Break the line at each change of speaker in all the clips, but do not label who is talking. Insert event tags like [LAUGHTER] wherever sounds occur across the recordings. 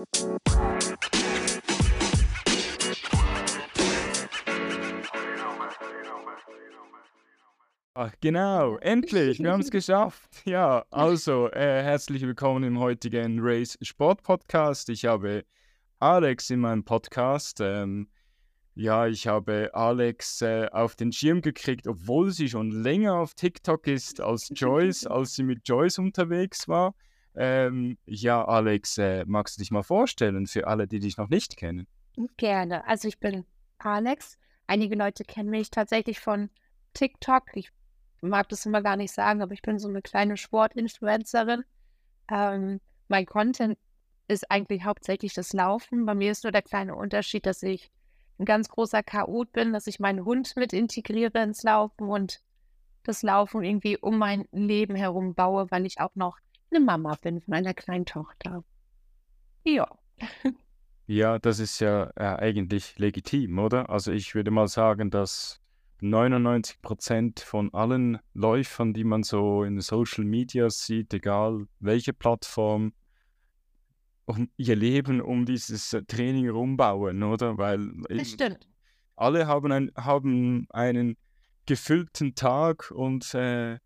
Ach, genau, endlich, wir haben es [LAUGHS] geschafft. Ja, also äh, herzlich willkommen im heutigen Race Sport Podcast. Ich habe Alex in meinem Podcast. Ähm, ja, ich habe Alex äh, auf den Schirm gekriegt, obwohl sie schon länger auf TikTok ist als [LAUGHS] Joyce, als sie mit Joyce unterwegs war. Ähm, ja, Alex, äh, magst du dich mal vorstellen für alle, die dich noch nicht kennen?
Gerne. Also ich bin Alex. Einige Leute kennen mich tatsächlich von TikTok. Ich mag das immer gar nicht sagen, aber ich bin so eine kleine Sportinfluencerin. Ähm, mein Content ist eigentlich hauptsächlich das Laufen. Bei mir ist nur der kleine Unterschied, dass ich ein ganz großer Chaot bin, dass ich meinen Hund mit integriere ins Laufen und das Laufen irgendwie um mein Leben herum baue, weil ich auch noch eine Mama bin von einer kleinen Tochter. Ja.
Ja, das ist ja äh, eigentlich legitim, oder? Also ich würde mal sagen, dass 99 Prozent von allen Läufern, die man so in den Social Media sieht, egal welche Plattform, um ihr Leben um dieses äh, Training rumbauen, oder? Weil
Das stimmt.
alle haben, ein, haben einen gefüllten Tag und äh,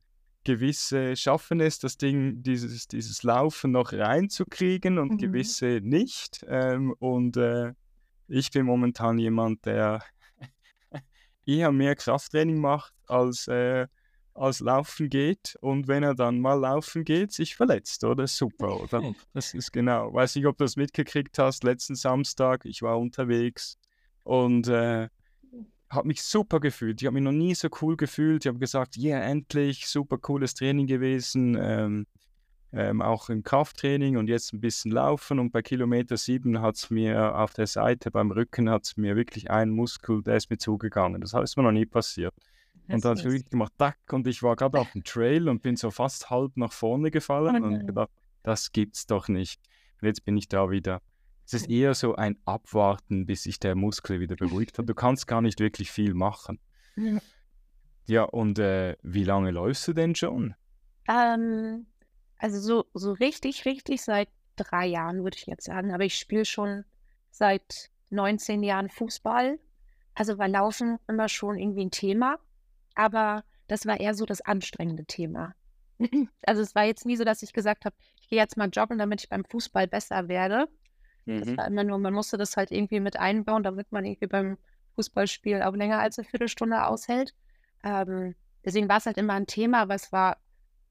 gewisse schaffen es, das Ding, dieses, dieses Laufen noch reinzukriegen und
Mhm.
gewisse nicht. Ähm, und äh, ich bin momentan jemand, der [LAUGHS] eher mehr Krafttraining macht als, äh, als laufen geht. Und wenn er dann mal laufen geht, sich verletzt, oder? Super, oder? Das ist genau. Weiß nicht, ob du das mitgekriegt hast. Letzten Samstag, ich war unterwegs und äh, habe mich super gefühlt. Ich habe mich noch nie so cool gefühlt. Ich habe gesagt, yeah, endlich, super cooles Training gewesen. Ähm, ähm, auch im Krafttraining und jetzt ein bisschen laufen. Und bei Kilometer 7 hat es mir auf der Seite beim Rücken hat es mir wirklich ein Muskel, der ist mir zugegangen. Das ist mir noch nie passiert. Und dann es
Das
wirklich gemacht, tack, und ich war gerade auf dem Trail und bin so fast halb nach vorne gefallen
Oh
und gedacht, das gibt's doch nicht. Und jetzt bin ich da wieder. Es ist eher so ein Abwarten, bis sich der Muskel wieder beruhigt hat. Du kannst gar nicht wirklich viel machen.
Ja.
Ja, und äh, wie lange läufst du denn schon?
Ähm, also so, so richtig, richtig seit drei Jahren, würde ich jetzt sagen. Aber ich spiele schon seit 19 Jahren Fußball. Also war Laufen immer schon irgendwie ein Thema. Aber das war eher so das anstrengende Thema. [LAUGHS] Also es war jetzt nie so, dass ich gesagt habe, ich gehe jetzt mal joggen, damit ich beim Fußball besser werde. Das
Mhm.
war immer nur, man musste das halt irgendwie mit einbauen, damit man irgendwie beim Fußballspiel auch länger als eine Viertelstunde aushält. Ähm, deswegen war es halt immer ein Thema, aber es war,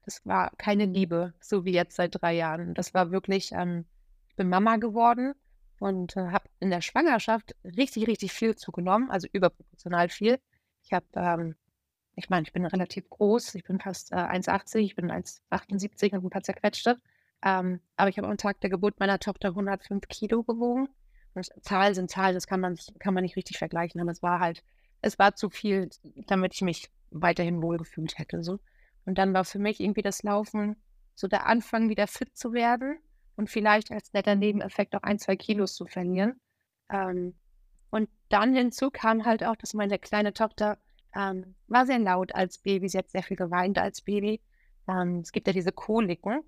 das war keine Liebe, so wie jetzt seit drei Jahren. Das war wirklich, ähm, ich bin Mama geworden und äh, habe in der Schwangerschaft richtig, richtig viel zugenommen, also überproportional viel. Ich habe, ähm, ich meine, ich bin relativ groß, ich bin fast äh, 1,80, ich bin 1,78 und ein paar zerquetschte. Ähm, aber ich habe am Tag der Geburt meiner Tochter 105 Kilo gewogen. Und Zahlen sind Zahlen, das kann man, nicht, kann man nicht richtig vergleichen, aber es war halt, es war zu viel, damit ich mich weiterhin wohlgefühlt hätte. So. Und dann war für mich irgendwie das Laufen so der Anfang, wieder fit zu werden und vielleicht als netter Nebeneffekt auch ein, zwei Kilos zu verlieren. Ähm, und dann hinzu kam halt auch, dass meine kleine Tochter ähm, war sehr laut als Baby, sie hat sehr viel geweint als Baby. Ähm, es gibt ja diese Koliken.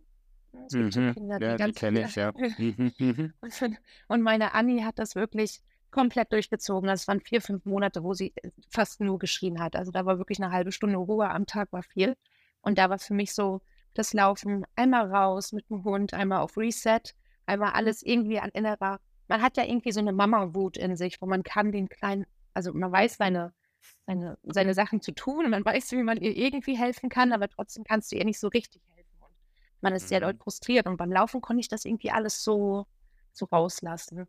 Es gibt so
Mhm.
Kinder,
Ja, die
ganz
kenne
viel-
ich, ja. [LAUGHS] Mhm, mhm.
und, und meine Anni hat das wirklich komplett durchgezogen. Das waren vier, fünf Monate, wo sie äh, fast nur geschrien hat. Also da war wirklich eine halbe Stunde Ruhe am Tag, war viel. Und da war für mich so das Laufen einmal raus mit dem Hund, einmal auf Reset, einmal alles irgendwie an innerer. Man hat ja irgendwie so eine Mama-Wut in sich, wo man kann den kleinen, also man weiß seine, seine, seine Sachen zu tun und man weiß, wie man ihr irgendwie helfen kann, aber trotzdem kannst du ihr nicht so richtig helfen. Man ist sehr
Mhm.
doll frustriert. Und beim Laufen konnte ich das irgendwie alles so, so rauslassen.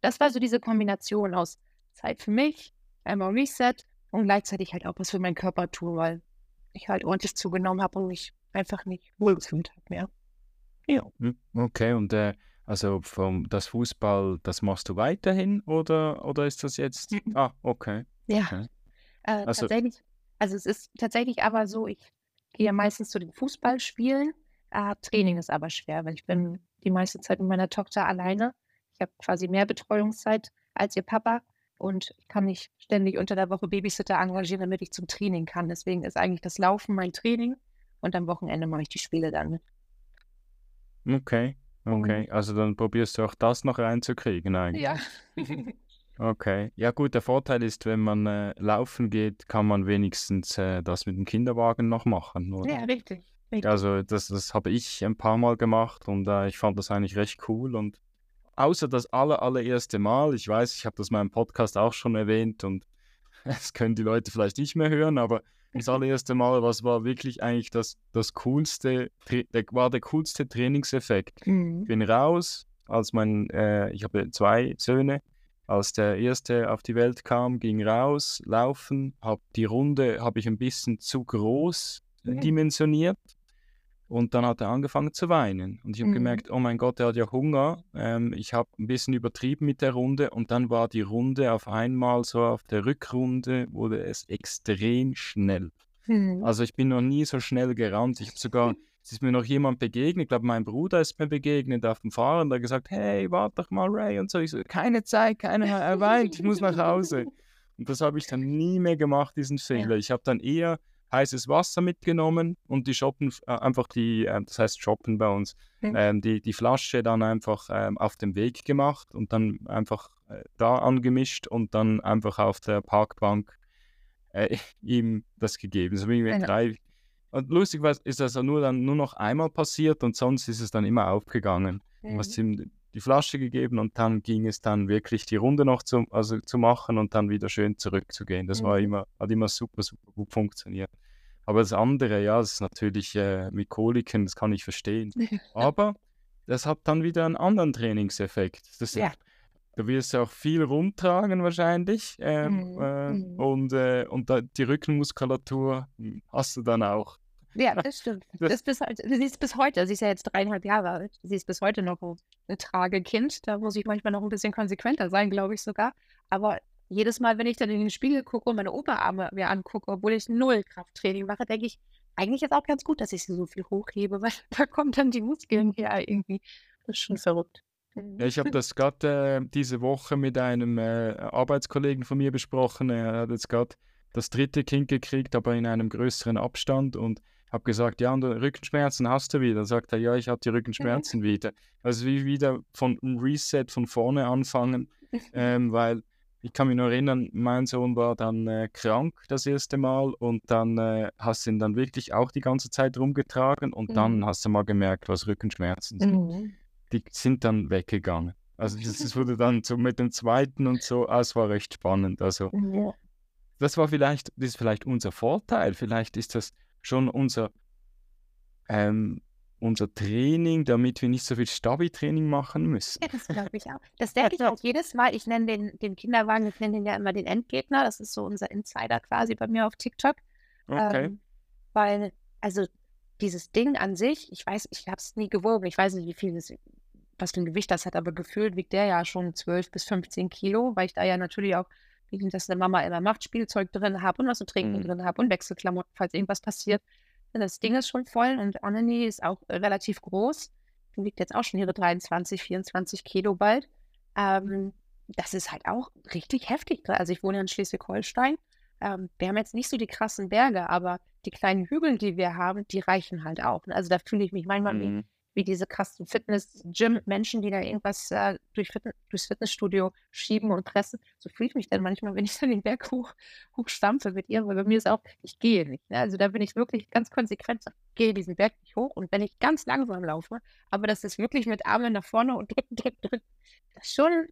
Das war so diese Kombination aus Zeit für mich, einmal Reset und gleichzeitig halt auch was für meinen Körper tun, weil ich halt ordentlich zugenommen habe und mich einfach nicht wohlgefühlt habe mehr. Ja.
Hm, Okay, und äh, also vom das Fußball, das machst du weiterhin oder, oder ist das jetzt?
Mhm.
Ah, okay.
Ja.
Okay.
Äh,
Also-
tatsächlich, also es ist tatsächlich aber so, ich gehe meistens zu den Fußballspielen. Äh, Training ist aber schwer, weil ich bin die meiste Zeit mit meiner Tochter alleine. Ich habe quasi mehr Betreuungszeit als ihr Papa und ich kann nicht ständig unter der Woche Babysitter engagieren, damit ich zum Training kann. Deswegen ist eigentlich das Laufen mein Training und am Wochenende mache ich die Spiele dann mit.
Okay, Okay, also dann probierst du auch das noch reinzukriegen eigentlich.
Ja. [LAUGHS] [LAUGHS]
Okay, ja gut, der Vorteil ist, wenn man äh, laufen geht, kann man wenigstens äh, das mit dem Kinderwagen noch machen, oder?
Ja, richtig. richtig.
Also das, das habe ich ein paar Mal gemacht und äh, ich fand das eigentlich recht cool und außer das aller, allererste Mal, ich weiß, ich habe das in meinem Podcast auch schon erwähnt und [LAUGHS] das können die Leute vielleicht nicht mehr hören, aber das [LAUGHS] allererste Mal, was war wirklich eigentlich das, das coolste, der, war der coolste Trainingseffekt.
Mhm.
Bin raus, als mein, äh, ich habe zwei Söhne, als der erste auf die Welt kam, ging raus, laufen, habe die Runde, habe ich ein bisschen zu groß
Mhm.
dimensioniert und dann hat er angefangen zu weinen. Und ich habe
Mhm.
gemerkt, oh mein Gott, er hat ja Hunger. Ähm, ich habe ein bisschen übertrieben mit der Runde und dann war die Runde auf einmal so auf der Rückrunde wurde es extrem schnell.
Mhm.
Also ich bin noch nie so schnell gerannt. Ich habe sogar, [LAUGHS] es ist mir noch jemand begegnet, ich glaube mein Bruder ist mir begegnet auf dem Fahrrad, der hat gesagt, hey, warte doch mal Ray und so. Ich so, keine Zeit, keiner, er weint, ich muss nach Hause. [LAUGHS] Und das habe ich dann nie mehr gemacht, diesen Fehler. Ich habe dann eher heißes Wasser mitgenommen und die Shoppen, äh, einfach die, äh, das heißt Shoppen bei uns, ähm, die, die Flasche dann einfach ähm, auf dem Weg gemacht und dann einfach äh, da angemischt und dann einfach auf der Parkbank äh, [LAUGHS] ihm das gegeben. So wie
Genau.
drei. Und lustig war, ist das nur dann nur noch einmal passiert und sonst ist es dann immer aufgegangen. Du
Mhm.
hast ihm die Flasche gegeben und dann ging es dann wirklich die Runde noch zu, also zu machen und dann wieder schön zurückzugehen. Das war
Mhm.
immer, hat immer super, super gut funktioniert. Aber das andere, ja, das ist natürlich äh, mit Koliken, das kann ich verstehen. [LAUGHS] Aber das hat dann wieder einen anderen Trainingseffekt. Das,
Ja.
Du wirst ja auch viel rumtragen wahrscheinlich. Ähm,
Mhm,
äh,
mhm.
Und, äh, und da, die Rückenmuskulatur hm, hast du dann auch.
Ja, das stimmt. [LAUGHS]
Das-
Das bis, heute- sie ist bis heute, sie ist ja jetzt dreieinhalb Jahre alt, sie ist bis heute noch ein, ein Tragekind. Da muss ich manchmal noch ein bisschen konsequenter sein, glaube ich sogar. Aber jedes Mal, wenn ich dann in den Spiegel gucke und meine Oberarme mir angucke, obwohl ich null Krafttraining mache, denke ich, eigentlich ist auch ganz gut, dass ich sie so viel hochhebe, weil [LAUGHS] da kommen dann die Muskeln her irgendwie. Das ist schon verrückt.
Ja, ich habe das gerade äh, diese Woche mit einem äh, Arbeitskollegen von mir besprochen. Er hat jetzt gerade das dritte Kind gekriegt, aber in einem größeren Abstand und habe gesagt, ja, und Rückenschmerzen hast du wieder. Dann sagt er, ja, ich habe die Rückenschmerzen wieder. Also wie wieder von einem Reset von vorne anfangen, [LAUGHS] ähm, weil ich kann mich noch erinnern, mein Sohn war dann äh, krank das erste Mal und dann äh, hast du ihn dann wirklich auch die ganze Zeit rumgetragen und dann
Mhm.
hast du mal gemerkt, was Rückenschmerzen sind
Mhm.
Die sind dann weggegangen. Also das, das wurde dann so mit dem zweiten und so, ah, es war recht spannend. Also
Ja.
das war vielleicht, das ist vielleicht unser Vorteil. Vielleicht ist das schon unser, ähm, unser Training, damit wir nicht so viel Stabi-Training machen müssen.
Ja, das glaube ich auch. Das [LAUGHS] denke ich auch jedes Mal. Ich nenne den, den Kinderwagen, ich nenne den ja immer den Endgegner. Das ist so unser Insider quasi bei mir auf TikTok.
Okay.
Ähm, weil, also dieses Ding an sich, ich weiß, ich habe es nie gewogen. Ich weiß nicht, wie viel das, was für ein Gewicht das hat, aber gefühlt wiegt der ja schon 12 bis 15 Kilo, weil ich da ja natürlich auch, wie das eine Mama immer macht, Spielzeug drin habe und was zu trinken
Mhm.
drin habe und Wechselklamotten, falls irgendwas passiert. Das Ding ist schon voll und Annelie ist auch äh, relativ groß. Die wiegt jetzt auch schon ihre 23, 24 Kilo bald. Ähm, das ist halt auch richtig heftig. ne? Also ich wohne in Schleswig-Holstein. Ähm, wir haben jetzt nicht so die krassen Berge, aber die kleinen Hügel, die wir haben, die reichen halt auch. ne? Also da fühle ich mich manchmal
Mhm.
wie diese krassen Fitness-Gym-Menschen, die da irgendwas äh, durch Fitness, durchs Fitnessstudio schieben und pressen. So fühle ich mich dann manchmal, wenn ich dann den Berg hoch, hochstampfe mit ihr, weil bei mir ist auch, ich gehe nicht. Ne? Also da bin ich wirklich ganz konsequent, ich gehe diesen Berg nicht hoch und wenn ich ganz langsam laufe, aber das ist wirklich mit Armen nach vorne und drücken, drücken, drücken, das ist schon,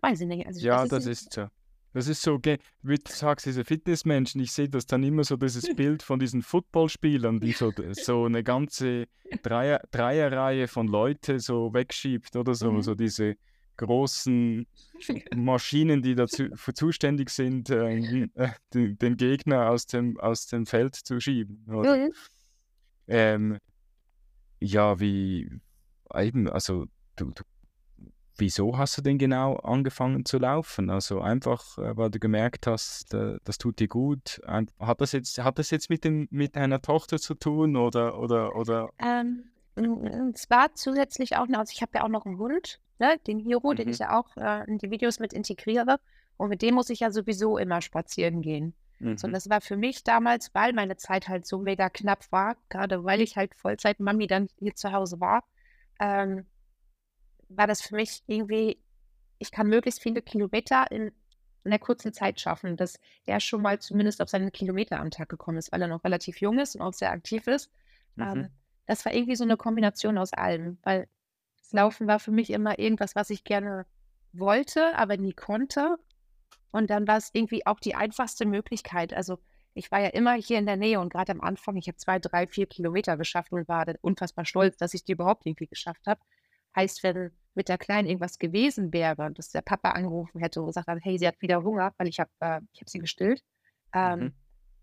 weiß ich nicht. Also
Ja,
das
das ist so. Das ist so, wie du sagst, diese Fitnessmenschen, ich sehe das dann immer so, dieses [LAUGHS] Bild von diesen Footballspielern, die so, so eine ganze Dreier, Dreierreihe von Leute so wegschiebt oder so,
Mhm.
so diese großen Maschinen, die dazu für zuständig sind, äh, äh, den, den Gegner aus dem, aus dem Feld zu schieben. Oder?
Mhm.
Ähm, ja, wie eben, also du, du, wieso hast du denn genau angefangen zu laufen? Also einfach, äh, weil du gemerkt hast, das tut dir gut. Hat das jetzt, hat das jetzt mit dem, mit deiner Tochter zu tun oder, oder, oder?
Ähm, und zwar zusätzlich auch noch, also ich habe ja auch noch einen Hund, ne, den Hiro, den
Mhm.
ich ja auch äh, in die Videos mit integriere. Und mit dem muss ich ja sowieso immer spazieren gehen. So, und
Mhm.
das war für mich damals, weil meine Zeit halt so mega knapp war, gerade weil ich halt Vollzeit-Mami dann hier zu Hause war, ähm, war das für mich irgendwie, ich kann möglichst viele Kilometer in einer kurzen Zeit schaffen, dass er schon mal zumindest auf seine Kilometer am Tag gekommen ist, weil er noch relativ jung ist und auch sehr aktiv ist. Ähm, mhm. Ähm, das war irgendwie so eine Kombination aus allem, weil das Laufen war für mich immer irgendwas, was ich gerne wollte, aber nie konnte. Und dann war es irgendwie auch die einfachste Möglichkeit. Also ich war ja immer hier in der Nähe und gerade am Anfang, ich habe zwei, drei, vier Kilometer geschafft und war unfassbar stolz, dass ich die überhaupt irgendwie geschafft habe. Heißt, wenn mit der Kleinen irgendwas gewesen wäre, dass der Papa angerufen hätte und gesagt hat, hey, sie hat wieder Hunger, weil ich habe äh, hab sie gestillt, ähm, mhm.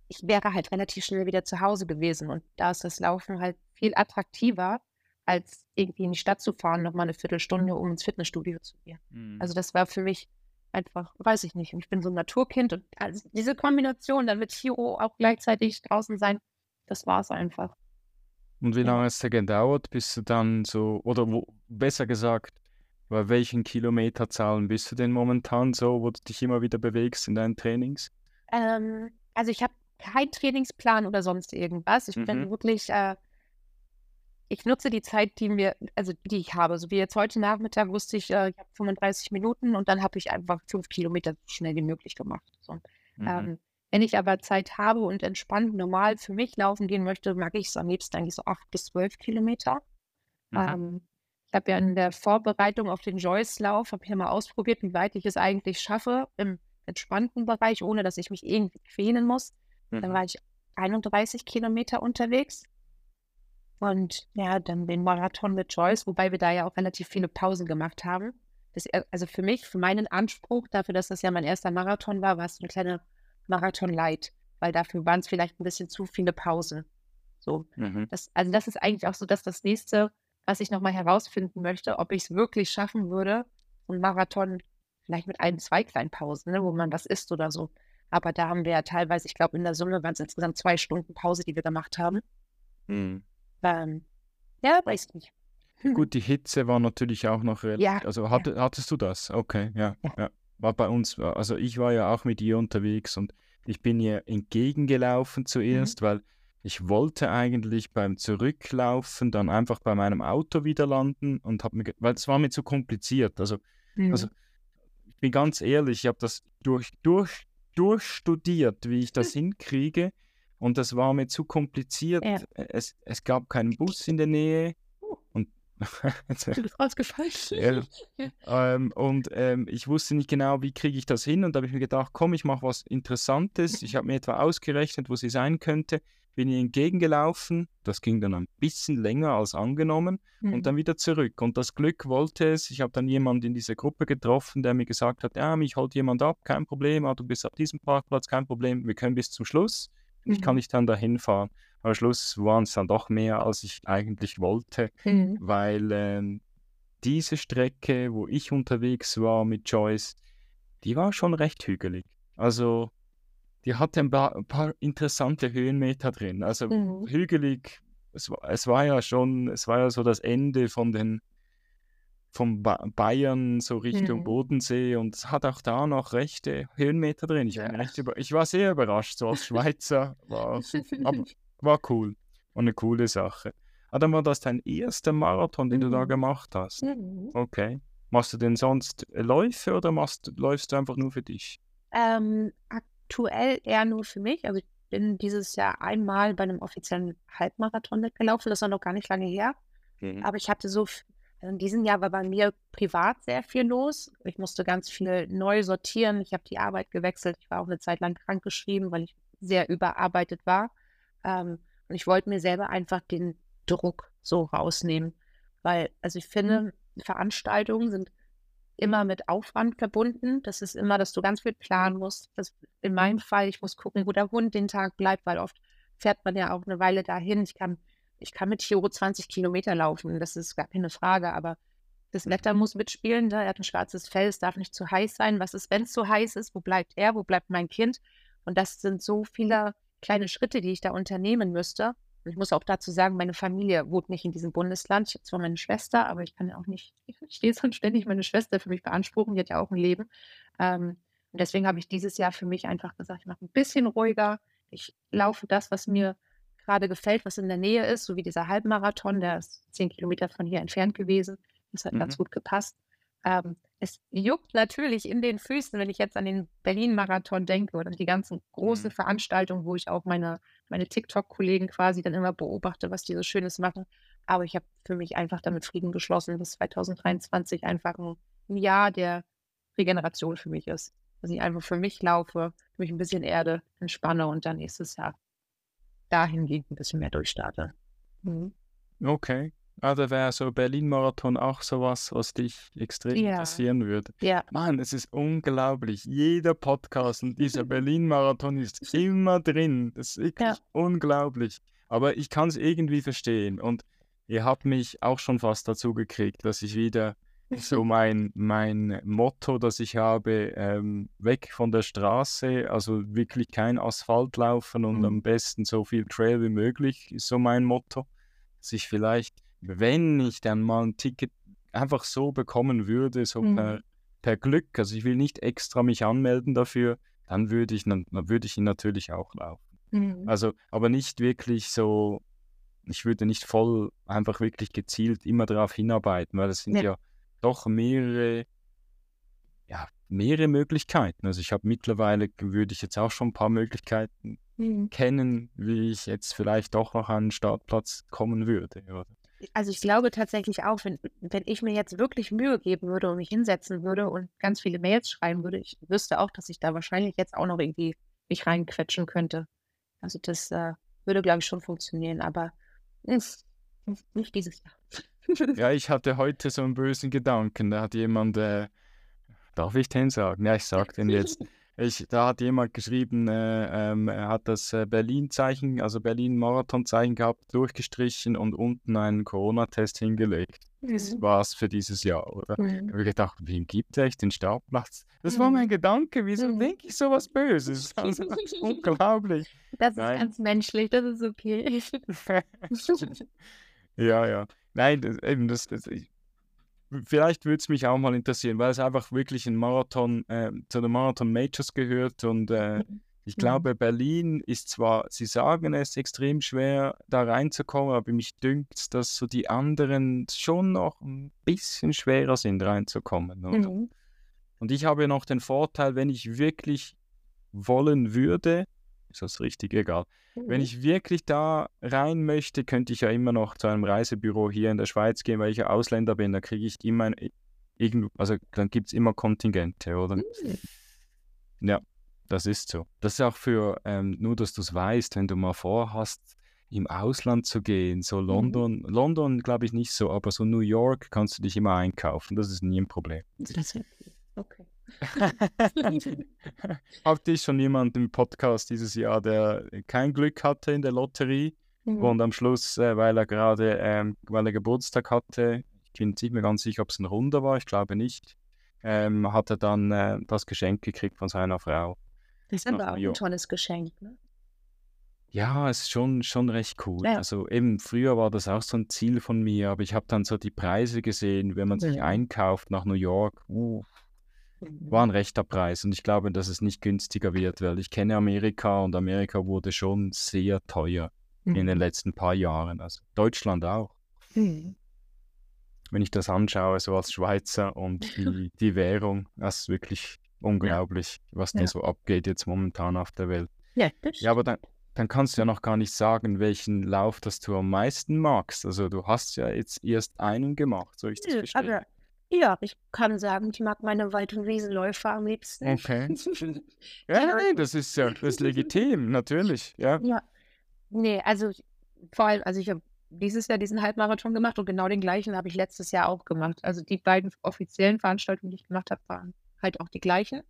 ich wäre halt relativ schnell wieder zu Hause gewesen. Und da ist das Laufen halt viel attraktiver, als irgendwie in die Stadt zu fahren, nochmal eine Viertelstunde, um ins Fitnessstudio zu gehen. Mhm. Also das war für mich einfach, weiß ich nicht. Ich bin so ein Naturkind und also diese Kombination, dann wird Hiro auch gleichzeitig draußen sein, das war es einfach.
Und wie ja. lange hat es gedauert, bis du dann so, oder wo, besser gesagt, bei welchen Kilometerzahlen bist du denn momentan so, wo du dich immer wieder bewegst in deinen Trainings?
Ähm, also ich habe keinen Trainingsplan oder sonst irgendwas. Ich mhm. bin wirklich äh, ich nutze die Zeit, die mir, also die ich habe. So wie jetzt heute Nachmittag wusste ich, äh, ich habe 35 Minuten und dann habe ich einfach fünf Kilometer so schnell wie möglich gemacht. So. Mhm. Ähm, wenn ich aber Zeit habe und entspannt normal für mich laufen gehen möchte, mag ich es am liebsten eigentlich so acht bis zwölf Kilometer. Ähm, ich habe ja in der Vorbereitung auf den Joyce-Lauf, habe hier mal ausprobiert, wie weit ich es eigentlich schaffe im entspannten Bereich, ohne dass ich mich irgendwie quälen muss. Mhm. Dann war ich 31 Kilometer unterwegs. Und ja, dann den Marathon mit Joyce, wobei wir da ja auch relativ viele Pausen gemacht haben. Das, äh, also für mich, für meinen Anspruch, dafür, dass das ja mein erster Marathon war, war es eine kleine Marathon-Light, weil dafür waren es vielleicht ein bisschen zu viele Pausen. So. Mhm. Das, also das ist eigentlich auch so, dass das nächste, was ich nochmal herausfinden möchte, ob ich es wirklich schaffen würde, so ein Marathon vielleicht mit ein, zwei kleinen Pausen, ne, wo man was isst oder so. Aber da haben wir ja teilweise, ich glaube, in der Summe waren es insgesamt zwei Stunden Pause, die wir gemacht haben. Mhm. Ähm, ja, weiß nicht.
Gut, die Hitze war natürlich auch noch relativ. Ja, also hatte, ja. hattest du das? Okay, ja, ja, ja. War bei uns, also ich war ja auch mit ihr unterwegs und ich bin ihr entgegengelaufen zuerst, mhm. weil ich wollte eigentlich beim Zurücklaufen dann einfach bei meinem Auto wieder landen und habe mir, weil es war mir zu kompliziert. Also, mhm. also ich bin ganz ehrlich, ich habe das durch, durch, durchstudiert, wie ich das [LAUGHS] hinkriege. Und das war mir zu kompliziert. Ja. Es, es gab keinen Bus in der Nähe. [LAUGHS] Und
du bist rausgefallen.
ja. ähm, und ähm, ich wusste nicht genau, wie kriege ich das hin. Und da habe ich mir gedacht, komm, ich mache was Interessantes. Ich habe mir etwa ausgerechnet, wo sie sein könnte. Bin ihr entgegengelaufen. Das ging dann ein bisschen länger als angenommen. Mhm. Und dann wieder zurück. Und das Glück wollte es. Ich habe dann jemanden in dieser Gruppe getroffen, der mir gesagt hat, ja, mich holt jemand ab, kein Problem. Ah, du bist auf diesem Parkplatz, kein Problem. Wir können bis zum Schluss. Ich kann mhm. nicht dann dahin fahren. Am Schluss waren es dann doch mehr, als ich eigentlich wollte, mhm. weil ähm, diese Strecke, wo ich unterwegs war mit Joyce, die war schon recht hügelig. Also die hatte ein paar, ein paar interessante Höhenmeter drin. Also mhm. hügelig, es war, es war ja schon, es war ja so das Ende von den von ba Bayern so Richtung mhm. Bodensee und es hat auch da noch rechte Höhenmeter drin. Ich, ja. ich war sehr überrascht, so als Schweizer. War, aber, war cool. War eine coole Sache. Ah, dann war das dein erster Marathon, den du da mhm. gemacht hast. Mhm. Okay. Machst du denn sonst Läufe oder machst, läufst du einfach nur für dich?
Ähm, aktuell eher nur für mich. Also ich bin dieses Jahr einmal bei einem offiziellen Halbmarathon mitgelaufen. Das war noch gar nicht lange her. Mhm. Aber ich hatte so in diesem Jahr war bei mir privat sehr viel los. Ich musste ganz viel neu sortieren. Ich habe die Arbeit gewechselt. Ich war auch eine Zeit lang krankgeschrieben, weil ich sehr überarbeitet war. Ähm, und ich wollte mir selber einfach den Druck so rausnehmen. Weil, also ich finde, mhm. Veranstaltungen sind immer mit Aufwand verbunden. Das ist immer, dass du ganz viel planen musst. Das, in meinem Fall, ich muss gucken, wo der Hund den Tag bleibt, weil oft fährt man ja auch eine Weile dahin. Ich kann ich kann mit Chiro 20 Kilometer laufen, das ist gar keine Frage, aber das Wetter muss mitspielen. Da. Ne? Er hat ein schwarzes Fell, es darf nicht zu heiß sein. Was ist, wenn es zu heiß ist? Wo bleibt er? Wo bleibt mein Kind? Und das sind so viele kleine Schritte, die ich da unternehmen müsste. Und ich muss auch dazu sagen, meine Familie wohnt nicht in diesem Bundesland. Ich habe zwar meine Schwester, aber ich kann ja auch nicht, [LAUGHS] ich stehe sonst ständig meine Schwester für mich beanspruchen. Die hat ja auch ein Leben. Ähm, und deswegen habe ich dieses Jahr für mich einfach gesagt, ich mache ein bisschen ruhiger. Ich laufe das, was mir gerade gefällt, was in der Nähe ist, so wie dieser Halbmarathon, der ist zehn Kilometer von hier entfernt gewesen. Das hat mhm. ganz gut gepasst. Ähm, es juckt natürlich in den Füßen, wenn ich jetzt an den Berlin-Marathon denke oder die ganzen großen mhm. Veranstaltungen, wo ich auch meine, meine TikTok-Kollegen quasi dann immer beobachte, was die so Schönes machen. Aber ich habe für mich einfach damit Frieden geschlossen, dass 2023 einfach ein, Jahr der Regeneration für mich ist. Dass ich einfach für mich laufe, mich ein bisschen Erde entspanne und dann nächstes Jahr dahingehend ein bisschen mehr durchstarte.
Mhm. Okay. Also wäre so Berlin-Marathon auch sowas, was dich extrem ja. interessieren würde.
Ja.
Mann, es ist unglaublich. Jeder Podcast und dieser [LAUGHS] Berlin-Marathon ist immer drin. Das ist wirklich ja. unglaublich. Aber ich kann es irgendwie verstehen. Und ihr habt mich auch schon fast dazu gekriegt, dass ich wieder so [LAUGHS] mein, mein Motto, das ich habe, ähm, weg von der Straße, also wirklich kein Asphalt laufen und mhm. am besten so viel Trail wie möglich, ist so mein Motto. Dass ich vielleicht, wenn ich dann mal ein Ticket einfach so bekommen würde, so mhm. per, per Glück, also ich will nicht extra mich anmelden dafür, dann würde ich, dann würde ich ihn natürlich auch laufen. Mhm. Also, aber nicht wirklich so, ich würde nicht voll einfach wirklich gezielt immer darauf hinarbeiten, weil es sind ja, ja doch mehrere, ja, mehrere Möglichkeiten. Also ich habe mittlerweile, würde ich jetzt auch schon ein paar Möglichkeiten mhm. kennen, wie ich jetzt vielleicht doch noch an den Startplatz kommen würde. Oder?
Also ich glaube tatsächlich auch, wenn, wenn ich mir jetzt wirklich Mühe geben würde und mich hinsetzen würde und ganz viele Mails schreiben würde, ich wüsste auch, dass ich da wahrscheinlich jetzt auch noch irgendwie mich reinquetschen könnte. Also das äh, würde, glaube ich, schon funktionieren, aber ist, nicht dieses Jahr.
ja, [LAUGHS] ich hatte heute so einen bösen Gedanken. Da hat jemand, äh, darf ich den sagen? Ja, ich sag den jetzt. [LAUGHS] Ich, da hat jemand geschrieben, äh, ähm, er hat das äh, Berlin-Zeichen, also Berlin-Marathon-Zeichen gehabt, durchgestrichen und unten einen Corona-Test hingelegt. Das mhm. war's für dieses Jahr, oder? Mhm. Da habe ich gedacht, wem gibt er echt den Startplatz? Das mhm. war mein Gedanke, wieso mhm. denke ich sowas Böses? Also, [LAUGHS] unglaublich.
Das ist Nein. ganz menschlich, das ist okay. [LAUGHS]
ja, ja. Nein, das, eben, das, das ich, vielleicht würde es mich auch mal interessieren, weil es einfach wirklich ein Marathon, äh, zu den Marathon Majors gehört und äh, mhm. ich glaube, Berlin ist zwar, sie sagen es, extrem schwer da reinzukommen, aber mich dünkt, dass so die anderen schon noch ein bisschen schwerer sind reinzukommen. Mhm. Und ich habe noch den Vorteil, wenn ich wirklich wollen würde, ist das richtig egal. Mhm. Wenn ich wirklich da rein möchte, könnte ich ja immer noch zu einem Reisebüro hier in der Schweiz gehen, weil ich ja Ausländer bin. Da kriege ich immer ein, irgendwo, also dann gibt es immer Kontingente, oder? Mhm. Ja, das ist so. Das ist auch für, ähm, nur dass du es weißt, wenn du mal vorhast, im Ausland zu gehen, so mhm. London, mhm. London glaube ich nicht so, aber so New York kannst du dich immer einkaufen, das ist nie ein Problem. Das ist okay. [LAUGHS] Habt ihr schon jemanden im Podcast dieses Jahr, der kein Glück hatte in der Lotterie mhm. und am Schluss, äh, weil er gerade, ähm, weil er Geburtstag hatte, ich bin nicht mehr ganz sicher, ob es ein Runder war, ich glaube nicht, ähm, hat er dann äh, das Geschenk gekriegt von seiner Frau.
Das ist aber auch ein tolles Geschenk, ne?
Ja, es ist schon, schon recht cool. Ja. Also eben früher war das auch so ein Ziel von mir, aber ich habe dann so die Preise gesehen, wenn man sich ja. einkauft nach New York. Uh, war ein rechter Preis und ich glaube, dass es nicht günstiger wird, weil ich kenne Amerika und Amerika wurde schon sehr teuer mhm. in den mhm. letzten paar Jahren. Also Deutschland auch. Mhm. Wenn ich das anschaue, so als Schweizer und die, [LAUGHS] die Währung, das ist wirklich unglaublich, ja. was da ja. so abgeht jetzt momentan auf der Welt. Ja, ja aber dann, dann kannst du ja noch gar nicht sagen, welchen Lauf das du am meisten magst. Also du hast ja jetzt erst einen gemacht, so ich das verstehe.
Aber ja, ich kann sagen, ich mag meine Wald- und Wiesenläufe am liebsten.
Okay. [LAUGHS] ja, nein, das ist ja das ist legitim, natürlich. Ja.
ja. Nee, also vor allem, also ich habe dieses Jahr diesen Halbmarathon gemacht und genau den gleichen habe ich letztes Jahr auch gemacht. Also die beiden offiziellen Veranstaltungen, die ich gemacht habe, waren halt auch die gleichen.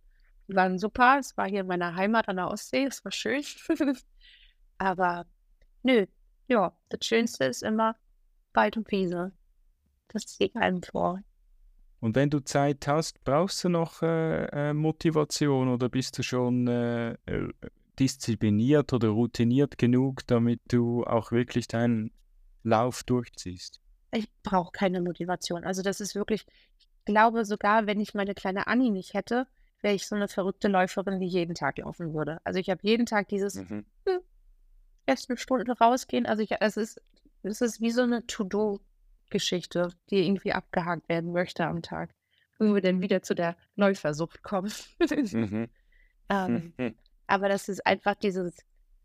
Die waren super. Es war hier in meiner Heimat an der Ostsee. Es war schön. [LAUGHS] Aber nö, ja, das Schönste ist immer Wald und Wiese. Das zieht einem vor.
Und wenn du Zeit hast, brauchst du noch äh, äh, Motivation oder bist du schon äh, äh, diszipliniert oder routiniert genug, damit du auch wirklich deinen Lauf durchziehst?
Ich brauche keine Motivation. Also das ist wirklich, ich glaube sogar, wenn ich meine kleine Annie nicht hätte, wäre ich so eine verrückte Läuferin, die jeden Tag laufen würde. Also ich habe jeden Tag dieses mhm. hm, erst eine Stunde rausgehen. Also ich, es ist, es ist wie so eine To-Do Geschichte, die irgendwie abgehakt werden möchte am Tag. Wo wir dann wieder zu der Läufersucht kommen. mhm. [LAUGHS] ähm, mhm. [LAUGHS] Aber das ist einfach dieses,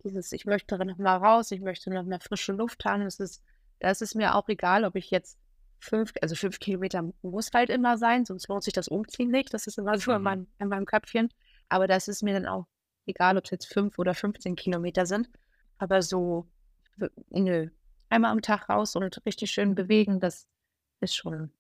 dieses, ich möchte noch mal raus, ich möchte noch mal frische Luft haben. Das ist, das ist mir auch egal, ob ich jetzt fünf, also fünf Kilometer muss halt immer sein, sonst lohnt sich das Umziehen nicht. Das ist immer so mhm. in, meinem, in meinem Köpfchen. Aber das ist mir dann auch egal, ob es jetzt fünf oder 15 Kilometer sind. Aber so, nö, einmal am Tag raus und richtig schön bewegen, das ist schon,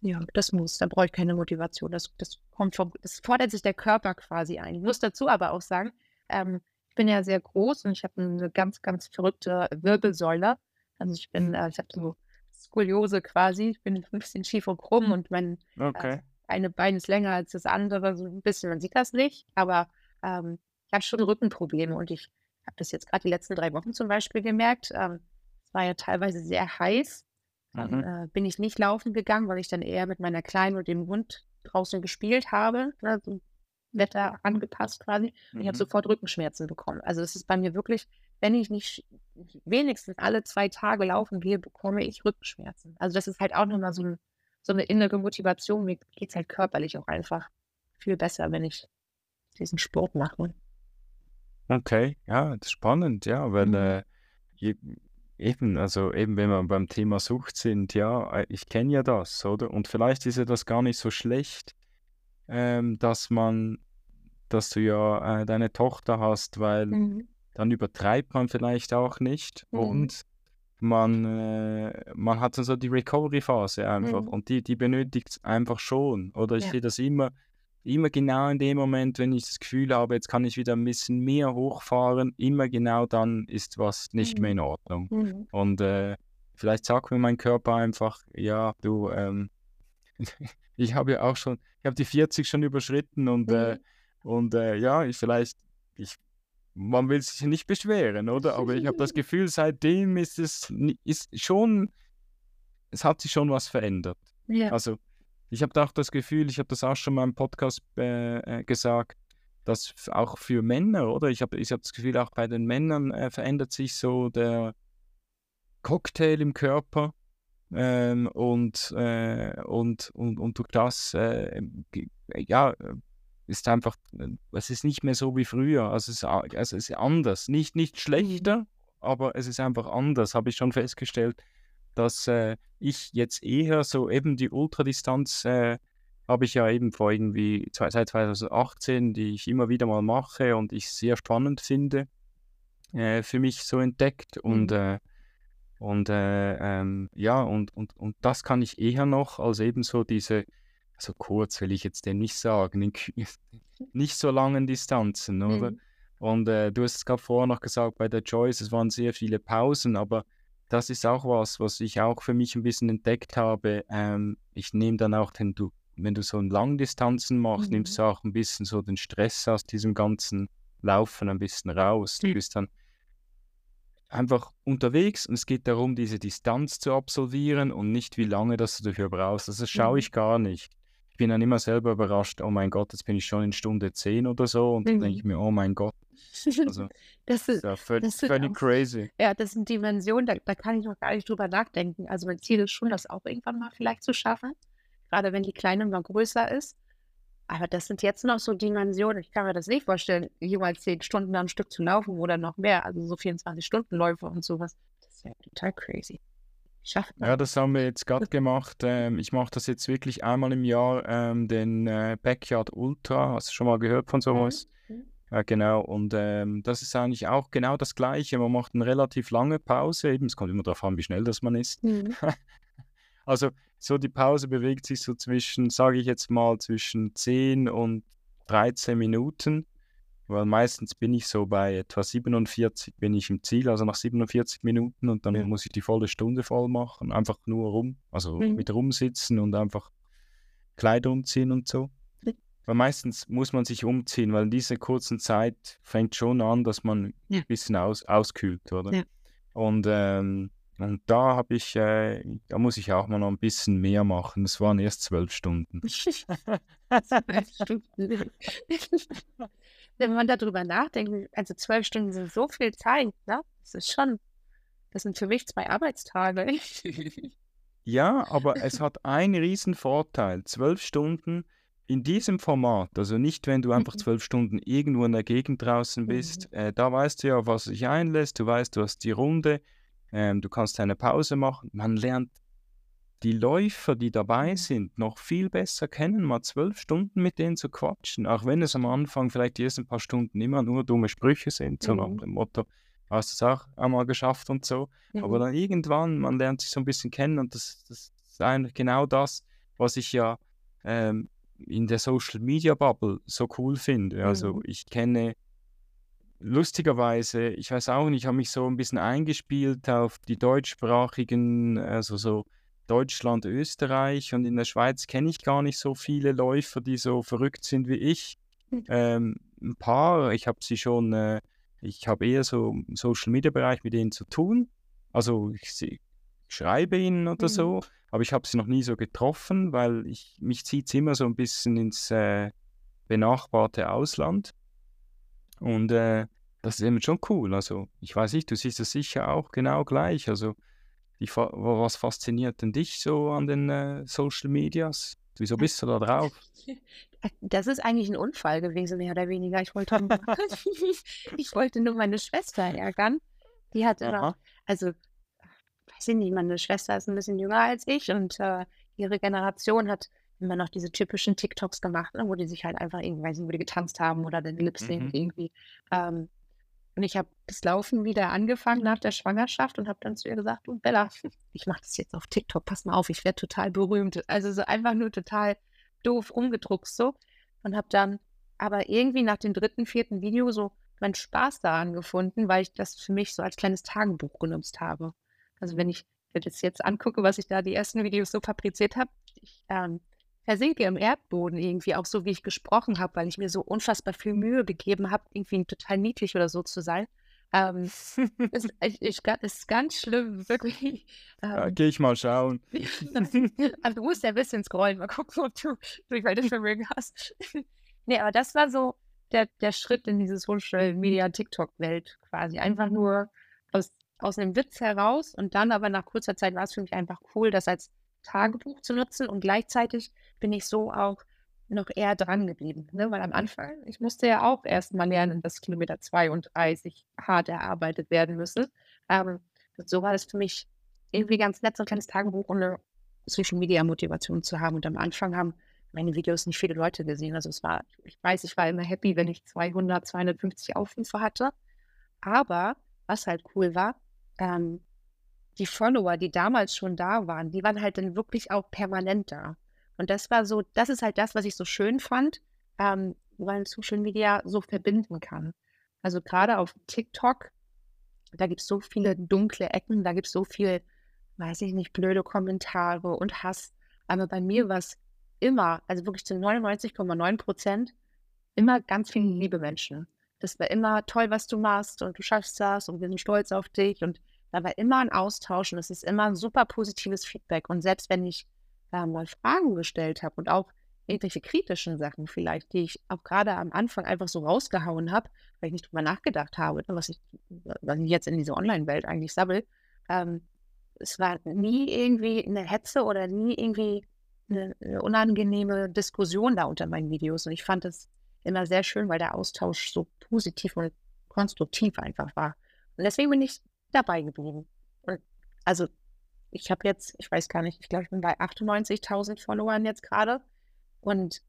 ja, das muss. Da brauche ich keine Motivation. Das, das kommt vom, das fordert sich der Körper quasi ein. Ich muss dazu aber auch sagen, ähm, ich bin ja sehr groß und ich habe eine ganz, ganz verrückte Wirbelsäule. Also ich bin, äh, ich habe so Skoliose quasi. Ich bin ein bisschen schief und krumm und mein okay. äh, eine Bein ist länger als das andere, so ein bisschen, man sieht das nicht, aber ähm, ich habe schon Rückenprobleme und ich habe das jetzt gerade die letzten drei Wochen zum Beispiel gemerkt. Ähm, es war ja teilweise sehr heiß. Dann mhm. äh, bin ich nicht laufen gegangen, weil ich dann eher mit meiner Kleinen und dem Hund draußen gespielt habe. Ne, so Wetter angepasst quasi. Und ich habe mhm. sofort Rückenschmerzen bekommen. Also das ist bei mir wirklich, wenn ich nicht wenigstens alle zwei Tage laufen gehe, bekomme ich Rückenschmerzen. Also das ist halt auch nochmal so, ein, so eine innere Motivation. Mir geht es halt körperlich auch einfach viel besser, wenn ich diesen Sport mache.
Okay, ja, das ist spannend, ja, weil mhm. äh, je, eben, also eben wenn wir beim Thema Sucht sind, ja, äh, ich kenne ja das, oder? Und vielleicht ist ja das gar nicht so schlecht, ähm, dass man, dass du ja äh, deine Tochter hast, weil mhm. dann übertreibt man vielleicht auch nicht mhm. und man, äh, man hat dann so die Recovery-Phase einfach mhm. und die, die benötigt es einfach schon. Oder ich ja. sehe das immer, immer genau in dem Moment, wenn ich das Gefühl habe, jetzt kann ich wieder ein bisschen mehr hochfahren, immer genau dann ist was nicht mhm. mehr in Ordnung. Mhm. Und äh, vielleicht sagt mir mein Körper einfach, ja, du, ähm, [LAUGHS] ich habe ja auch schon, ich habe die 40 schon überschritten und, äh, mhm. äh, und äh, ja, ich vielleicht, ich, man will sich nicht beschweren, oder? Aber ich habe das [LAUGHS] Gefühl, seitdem ist es ist schon, es hat sich schon was verändert. Ja. Also ich habe auch das Gefühl, ich habe das auch schon mal im Podcast äh, gesagt, dass auch für Männer, oder? Ich habe ich hab das Gefühl, auch bei den Männern äh, verändert sich so der Cocktail im Körper. Ähm, und, äh, und, und, und durch das, äh, ja, ist einfach, es ist nicht mehr so wie früher. Also es ist, also es ist anders. Nicht, nicht schlechter, aber es ist einfach anders, habe ich schon festgestellt dass äh, ich jetzt eher so eben die Ultradistanz äh, habe ich ja eben vor irgendwie seit 2018, die ich immer wieder mal mache und ich sehr spannend finde, äh, für mich so entdeckt und mhm. Äh, und äh, ähm, ja, und, und, und das kann ich eher noch als eben so diese, also kurz will ich jetzt den nicht sagen, in [LAUGHS] nicht so langen Distanzen, oder? Mhm. Und äh, du hast es gerade vorher noch gesagt, bei der Joyce, es waren sehr viele Pausen, aber das ist auch was, was ich auch für mich ein bisschen entdeckt habe. Ähm, ich nehme dann auch den, du, wenn du so einen Langdistanzen machst, mhm. nimmst du auch ein bisschen so den Stress aus diesem ganzen Laufen ein bisschen raus. Du mhm. bist dann einfach unterwegs und es geht darum, diese Distanz zu absolvieren und nicht, wie lange das du dafür brauchst. Also das schaue mhm. ich gar nicht. Bin dann immer selber überrascht, oh mein Gott, jetzt bin ich schon in Stunde 10 oder so und mhm. dann denke ich mir, oh mein Gott, also, [LAUGHS]
das ist,
ja völlig, völlig auch, crazy.
Ja, das sind Dimensionen, da, da kann ich noch gar nicht drüber nachdenken. Also mein Ziel ist schon, das auch irgendwann mal vielleicht zu schaffen, gerade wenn die Kleine mal größer ist. Aber das sind jetzt noch so Dimensionen, ich kann mir das nicht vorstellen, jemals zehn Stunden am Stück zu laufen oder noch mehr, also so 24-Stunden-Läufe und sowas. Das ist ja total crazy.
Schafft Ja, das haben wir jetzt gerade gemacht. Ähm, ich mache das jetzt wirklich einmal im Jahr, ähm, den äh, Backyard Ultra. Hast du schon mal gehört von sowas? Mhm. Ja, genau. Und ähm, das ist eigentlich auch genau das Gleiche. Man macht eine relativ lange Pause. Eben, es kommt immer darauf an, wie schnell das man ist. Mhm. [LAUGHS] also so die Pause bewegt sich so zwischen, sage ich jetzt mal, zwischen 10 und 13 Minuten. Weil meistens bin ich so bei etwa 47 bin ich im Ziel, also nach 47 Minuten und dann ja. muss ich die volle Stunde voll machen. Einfach nur rum, also mhm. mit rumsitzen und einfach Kleider umziehen und so. Weil meistens muss man sich umziehen, weil in dieser kurzen Zeit fängt schon an, dass man ja. ein bisschen aus, auskühlt, oder? Ja. Und, ähm, und da habe ich, äh, da muss ich auch mal noch ein bisschen mehr machen. Es waren erst zwölf Stunden. [LAUGHS]
zwölf Stunden. [LAUGHS] Wenn man darüber nachdenkt, also zwölf Stunden sind so viel Zeit, ne? Das ist schon Das sind für mich zwei Arbeitstage. [LAUGHS]
Ja, aber es hat einen riesen Vorteil. Zwölf Stunden in diesem Format, also nicht, wenn du einfach
Mhm.
zwölf Stunden irgendwo in der Gegend draußen bist,
Mhm.
äh, da weißt du ja, was du dich einlässt, du weißt, du hast die Runde, ähm, du kannst eine Pause machen. Man lernt die Läufer, die dabei sind, noch viel besser kennen, mal zwölf Stunden mit denen zu quatschen, auch wenn es am Anfang vielleicht die ersten paar Stunden immer nur dumme Sprüche sind, so nach
Mhm.
dem Motto, hast du es auch einmal geschafft und so. Aber
Mhm.
dann irgendwann, man lernt sich so ein bisschen kennen und das, das ist eigentlich genau das, was ich ja ähm, in der Social Media Bubble so cool finde. Also
Mhm.
ich kenne lustigerweise, ich weiß auch nicht, ich habe mich so ein bisschen eingespielt auf die deutschsprachigen, also so Deutschland, Österreich und in der Schweiz kenne ich gar nicht so viele Läufer, die so verrückt sind wie ich.
Mhm.
Ähm, ein paar, ich habe sie schon, äh, ich habe eher so im Social Media Bereich mit denen zu tun. Also ich, ich schreibe ihnen oder
Mhm.
so, aber ich habe sie noch nie so getroffen, weil ich, mich zieht es immer so ein bisschen ins äh, benachbarte Ausland. Und äh, das ist eben schon cool. Also ich weiß nicht, du siehst es sicher auch genau gleich. Also die, was fasziniert denn dich so an den äh, Social Medias? Wieso bist du da drauf? [LAUGHS]
Das ist eigentlich ein Unfall gewesen, mehr oder weniger. Ich wollte, [LAUGHS] ich wollte nur meine Schwester ärgern. Die hat immer,
Aha.
also, weiß ich nicht, meine Schwester ist ein bisschen jünger als ich und äh, ihre Generation hat immer noch diese typischen TikToks gemacht, ne, wo die sich halt einfach irgendwie, weiß nicht, wo die getanzt haben oder den Lip Sync
Mhm.
irgendwie. Ähm, und ich habe das Laufen wieder angefangen nach der Schwangerschaft und habe dann zu ihr gesagt, du Bella, [LAUGHS] ich mache das jetzt auf TikTok, pass mal auf, ich werde total berühmt. Also so einfach nur total doof rumgedruckt so. Und habe dann aber irgendwie nach dem dritten, vierten Video so meinen Spaß daran gefunden, weil ich das für mich so als kleines Tagebuch genutzt habe. Also wenn ich mir das jetzt angucke, was ich da die ersten Videos so fabriziert habe, ich ähm, versinke im Erdboden irgendwie, auch so wie ich gesprochen habe, weil ich mir so unfassbar viel Mühe gegeben habe, irgendwie total niedlich oder so zu sein. Ähm, ist, [LAUGHS] ich, ich, ga- ist ganz schlimm, [LAUGHS] wirklich.
Ja,
Ähm,
Geh ich mal schauen. [LAUGHS]
also du musst ja ein bisschen scrollen, mal gucken, ob du Durchhaltevermögen hast. nee, aber das war so der, der Schritt in diese Social Media TikTok-Welt quasi. Einfach nur aus, aus einem Witz heraus und dann aber nach kurzer Zeit war es für mich einfach cool, das als Tagebuch zu nutzen und gleichzeitig bin ich so auch noch eher dran geblieben. Ne? Weil am Anfang, ich musste ja auch erst mal lernen, dass Kilometer 2 und 3 sich hart erarbeitet werden müssen. Ähm, so war das für mich irgendwie ganz nett, so ein kleines Tagebuch eine Social Media Motivation zu haben. Und am Anfang haben meine Videos nicht viele Leute gesehen. Also es war, ich weiß, ich war immer happy, wenn ich 200, 250 Aufrufe hatte. Aber was halt cool war, ähm, die Follower, die damals schon da waren, die waren halt dann wirklich auch permanent da. Und das war so, das ist halt das, was ich so schön fand, ähm, weil Social Media so verbinden kann. Also gerade auf TikTok, da gibt es so viele dunkle Ecken, da gibt es so viel, weiß ich nicht, blöde Kommentare und Hass. Aber bei mir war es immer, also wirklich zu 99,9 Prozent, immer ganz viele liebe Menschen. Das war immer toll, was du machst und du schaffst das und wir sind stolz auf dich. Und da war immer ein Austausch und es ist immer ein super positives Feedback. Und selbst wenn ich äh, mal Fragen gestellt habe und auch irgendwelche kritischen Sachen vielleicht, die ich auch gerade am Anfang einfach so rausgehauen habe, weil ich nicht drüber nachgedacht habe, ne, was ich, was ich jetzt in diese Online-Welt eigentlich sabbel, ähm, es war nie irgendwie eine Hetze oder nie irgendwie eine, eine unangenehme Diskussion da unter meinen Videos. Und ich fand das immer sehr schön, weil der Austausch so positiv und konstruktiv einfach war. Und deswegen bin ich dabei geblieben. Und also ich habe jetzt, ich weiß gar nicht, ich glaube, ich bin bei 98.000 Followern jetzt gerade. Und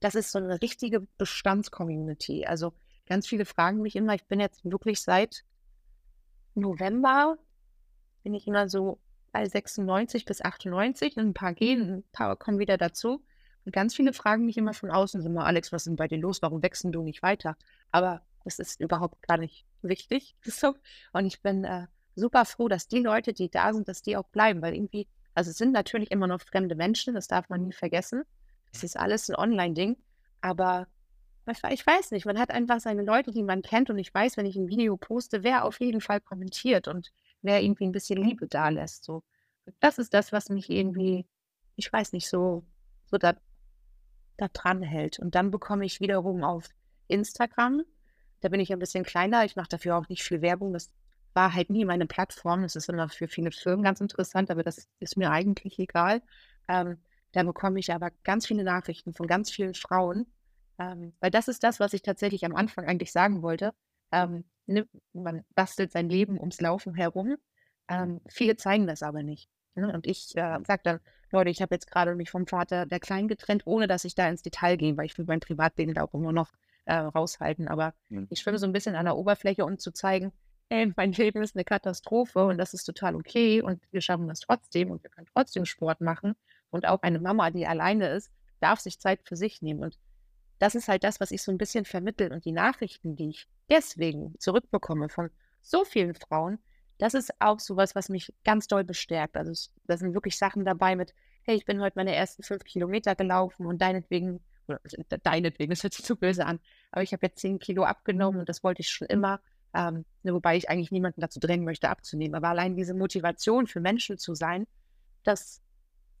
das ist so eine richtige Bestandscommunity. Also ganz viele fragen mich immer, ich bin jetzt wirklich seit November, bin ich immer so bei 96 bis 98 und ein paar gehen, ein paar kommen wieder dazu. Und ganz viele fragen mich immer von außen, immer, Alex, was ist denn bei dir los? Warum wechseln du nicht weiter? Aber das ist überhaupt gar nicht wichtig. [LAUGHS] Und ich bin äh, super froh, dass die Leute, die da sind, dass die auch bleiben, weil irgendwie, also es sind natürlich immer noch fremde Menschen, das darf man nie vergessen. Es ist alles ein Online-Ding, aber ich, weiß nicht, man hat einfach seine Leute, die man kennt und ich weiß, wenn ich ein Video poste, wer auf jeden Fall kommentiert und wer irgendwie ein bisschen Liebe da lässt. So. Das ist das, was mich irgendwie, ich weiß nicht, so, so da, da dran hält. Und dann bekomme ich wiederum auf Instagram, da bin ich ein bisschen kleiner, ich mache dafür auch nicht viel Werbung, das war halt nie meine Plattform. Das ist immer für viele Firmen ganz interessant, aber das ist mir eigentlich egal. Ähm, da bekomme ich aber ganz viele Nachrichten von ganz vielen Frauen, ähm, weil das ist das, was ich tatsächlich am Anfang eigentlich sagen wollte. Ähm, ne, man bastelt sein Leben ums Laufen herum. Ähm, viele zeigen das aber nicht. Ne? Und ich äh, sage dann, Leute, ich habe jetzt gerade mich vom Vater der Kleinen getrennt, ohne dass ich da ins Detail gehe, weil ich will mein Privatleben da auch immer noch äh, raushalten. Aber mhm. ich schwimme so ein bisschen an der Oberfläche, um zu zeigen, ey, mein Leben ist eine Katastrophe und das ist total okay und wir schaffen das trotzdem und wir können trotzdem Sport machen. Und auch eine Mama, die alleine ist, darf sich Zeit für sich nehmen. Und das ist halt das, was ich so ein bisschen vermittle. Und die Nachrichten, die ich deswegen zurückbekomme von so vielen Frauen, das ist auch sowas, was mich ganz doll bestärkt. Also da sind wirklich Sachen dabei mit, hey, ich bin heute meine ersten fünf Kilometer gelaufen und deinetwegen, oder deinetwegen, das hört sich zu böse an, aber ich habe jetzt zehn Kilo abgenommen und das wollte ich schon immer. Ähm, ne, wobei ich eigentlich niemanden dazu drängen möchte, abzunehmen. Aber allein diese Motivation für Menschen zu sein, das,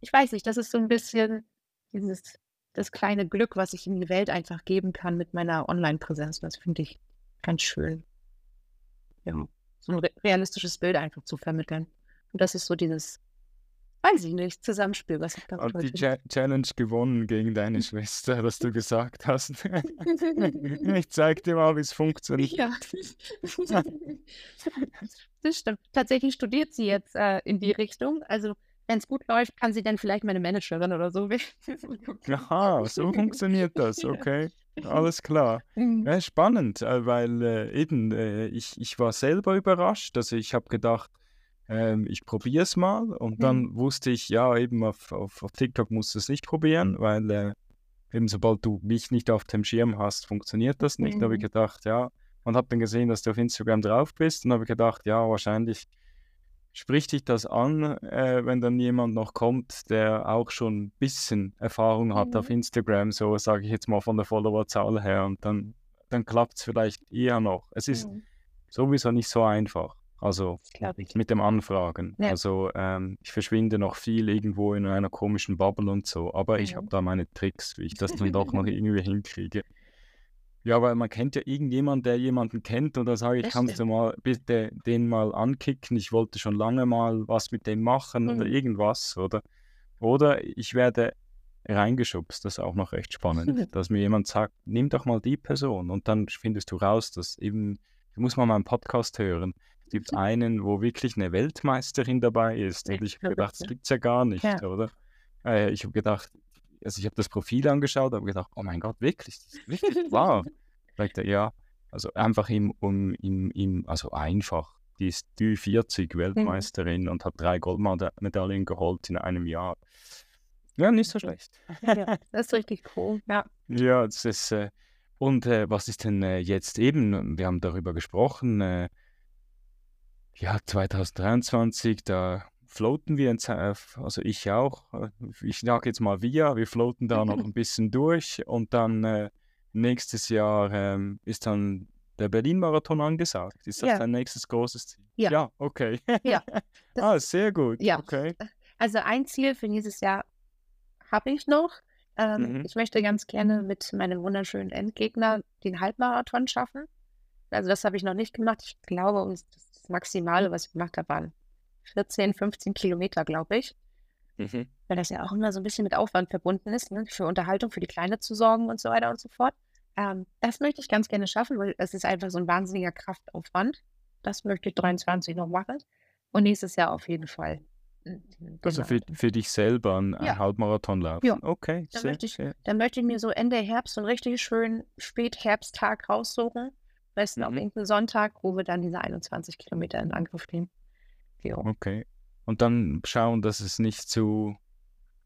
ich weiß nicht, das ist so ein bisschen dieses, das kleine Glück, was ich in die Welt einfach geben kann mit meiner Online-Präsenz. Das finde ich ganz schön. Ja so ein realistisches Bild einfach zu vermitteln. Und das ist so dieses, weiß ich nicht, Zusammenspiel, was ich
da Und die Ch Challenge gewonnen gegen deine [LAUGHS] Schwester, was du gesagt hast. [LAUGHS] [LAUGHS] ich zeig dir mal, wie es funktioniert. Ja.
das stimmt. Tatsächlich studiert sie jetzt äh, in die Richtung. Also wenn es gut läuft, kann sie dann vielleicht meine Managerin oder so werden.
Aha, so funktioniert das, okay. Alles klar. Mhm. Ja, spannend, äh, weil äh, eben äh, ich, ich war selber überrascht. Also ich habe gedacht, ähm, ich probiere es mal und dann mhm. wusste ich, ja, eben auf, auf, auf TikTok musst du es nicht probieren, weil äh, eben sobald du mich nicht auf dem Schirm hast, funktioniert das nicht. Mhm. Da habe ich gedacht, ja, und habe dann gesehen, dass du auf Instagram drauf bist und habe gedacht, ja, wahrscheinlich Spricht dich das an, äh, wenn dann jemand noch kommt, der auch schon ein bisschen Erfahrung hat mhm. auf Instagram, so sage ich jetzt mal von der Followerzahl her, und dann, dann klappt es vielleicht eher noch. Es ist mhm. sowieso nicht so einfach. Also mit dem Anfragen. Ja. Also ähm, ich verschwinde noch viel irgendwo in einer komischen Bubble und so, aber ich habe da meine Tricks, wie ich das dann doch noch [LAUGHS] irgendwie hinkriege. Ja, weil man kennt ja irgendjemanden, der jemanden kennt und da sage ich, kannst du mal bitte den mal ankicken. Ich wollte schon lange mal was mit dem machen mhm. oder irgendwas, oder? Oder ich werde reingeschubst, das ist auch noch recht spannend, [LAUGHS] dass mir jemand sagt, nimm doch mal die Person und dann findest du raus, dass eben, du musst mal meinen Podcast hören. Es gibt einen, wo wirklich eine Weltmeisterin dabei ist. Und ich habe gedacht, das gibt es ja gar nicht, ja. oder? Äh, ich habe gedacht, also ich habe das Profil angeschaut, habe gedacht, oh mein Gott, wirklich, das ist wirklich [LAUGHS] wahr. Sagt er, ja, also einfach im, um, im, im, also einfach. Die ist die 40 Weltmeisterin mhm. und hat drei Goldmedaillen geholt in einem Jahr. Ja, nicht so schlecht.
Ja, [LAUGHS] das ist richtig cool, ja.
Ja, das ist, äh, und äh, was ist denn äh, jetzt eben, wir haben darüber gesprochen, äh, ja, 2023, da floaten wir, also ich auch, ich sage jetzt mal wir, wir floaten da noch ein [LAUGHS] bisschen durch und dann äh, nächstes Jahr ähm, ist dann der Berlin-Marathon angesagt. Ist das ja. dein nächstes großes Ziel?
Ja.
Ja, okay. Ja. [LAUGHS] ah, sehr gut. Ja. Okay.
Also ein Ziel für dieses Jahr habe ich noch. Ähm, mhm. Ich möchte ganz gerne mit meinem wunderschönen Endgegner den Halbmarathon schaffen. Also das habe ich noch nicht gemacht. Ich glaube, das Maximale, was ich gemacht habe, waren 14, 15 Kilometer, glaube ich. Mhm. Weil das ja auch immer so ein bisschen mit Aufwand verbunden ist, ne? für Unterhaltung, für die Kleine zu sorgen und so weiter und so fort. Ähm, das möchte ich ganz gerne schaffen, weil es ist einfach so ein wahnsinniger Kraftaufwand. Das möchte ich 23 noch machen. Und nächstes Jahr auf jeden Fall.
Also für, für dich selber einen, ja. Halbmarathon laufen. Ja. Okay,
dann, sehr, möchte ich, sehr. dann möchte ich mir so Ende Herbst so einen richtig schönen Spätherbsttag raussuchen. Besten mhm. auf irgendeinen Sonntag, wo wir dann diese 21 Kilometer in Angriff nehmen.
Ja. Okay. Und dann schauen, dass es nicht zu,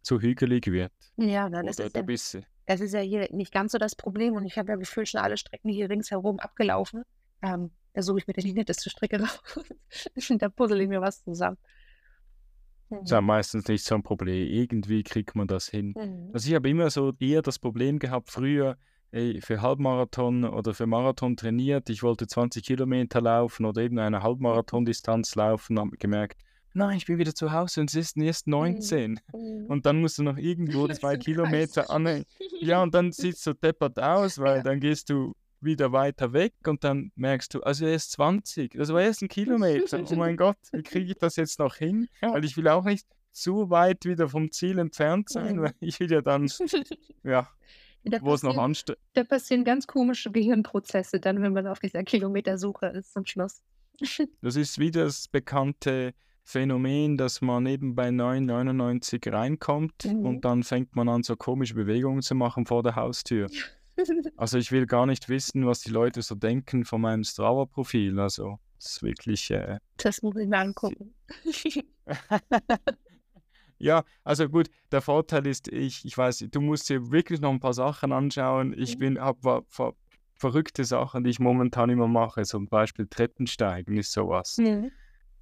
zu hügelig wird.
Ja, dann ist es ja, das ist ja hier nicht ganz so das Problem und ich habe ja gefühlt schon alle Strecken hier ringsherum abgelaufen. Ähm, da suche ich mir die netteste Strecke [LAUGHS] raus. da puzzle ich mir was zusammen.
Das ist ja mhm. meistens nicht so ein Problem. Irgendwie kriegt man das hin. Mhm. Also ich habe immer so eher das Problem gehabt, früher, ey, für Halbmarathon oder für Marathon trainiert, ich wollte 20 Kilometer laufen oder eben eine Halbmarathon-Distanz laufen, habe gemerkt, nein, ich bin wieder zu Hause und es ist erst 19. Mhm. Und dann musst du noch irgendwo [LAUGHS] zwei Kilometer an. Ja, und dann sieht es so deppert aus, weil dann gehst du wieder weiter weg und dann merkst du, also er ist 20, das war erst ein Kilometer. Oh mein Gott, wie kriege ich das jetzt noch hin? Weil ich will auch nicht zu weit wieder vom Ziel entfernt sein, weil ich will ja dann, [LAUGHS] ja, wo es noch ansteht.
Da passieren ganz komische Gehirnprozesse dann, wenn man auf dieser Kilometersuche ist zum Schluss. [LAUGHS]
Das ist wie das bekannte Phänomen, dass man eben bei 9,99 reinkommt mhm. und dann fängt man an, so komische Bewegungen zu machen vor der Haustür. [LAUGHS] also ich will gar nicht wissen, was die Leute so denken von meinem Strava-Profil. Also das ist wirklich... Äh,
das muss ich mir angucken. [LAUGHS]
ja, also gut, der Vorteil ist, ich, ich weiß, du musst dir wirklich noch ein paar Sachen anschauen. Ich mhm. bin, habe ver, verrückte Sachen, die ich momentan immer mache. Zum Beispiel Treppensteigen ist sowas.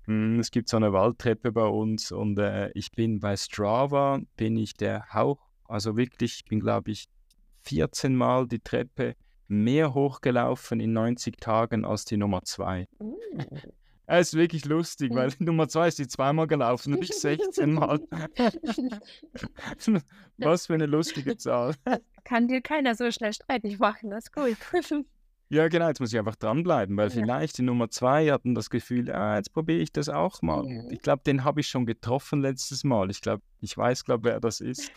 Mhm. Es gibt so eine Waldtreppe bei uns und äh, ich bin bei Strava, bin ich der Hauch, also wirklich, ich bin glaube ich 14 Mal die Treppe mehr hochgelaufen in 90 Tagen als die Nummer 2. Es ist wirklich lustig, weil die [LAUGHS] Nummer 2 ist die zweimal gelaufen und [LAUGHS] ich 16 Mal. [LAUGHS] Was für eine lustige Zahl.
Kann dir keiner so schnell streitig machen, das ist gut.
Ja, genau, jetzt muss ich einfach dranbleiben, weil ja. vielleicht die Nummer zwei hatten das Gefühl, ah, jetzt probiere ich das auch mal. Ja. Ich glaube, den habe ich schon getroffen letztes Mal. Ich glaube, ich weiß, glaube wer das ist.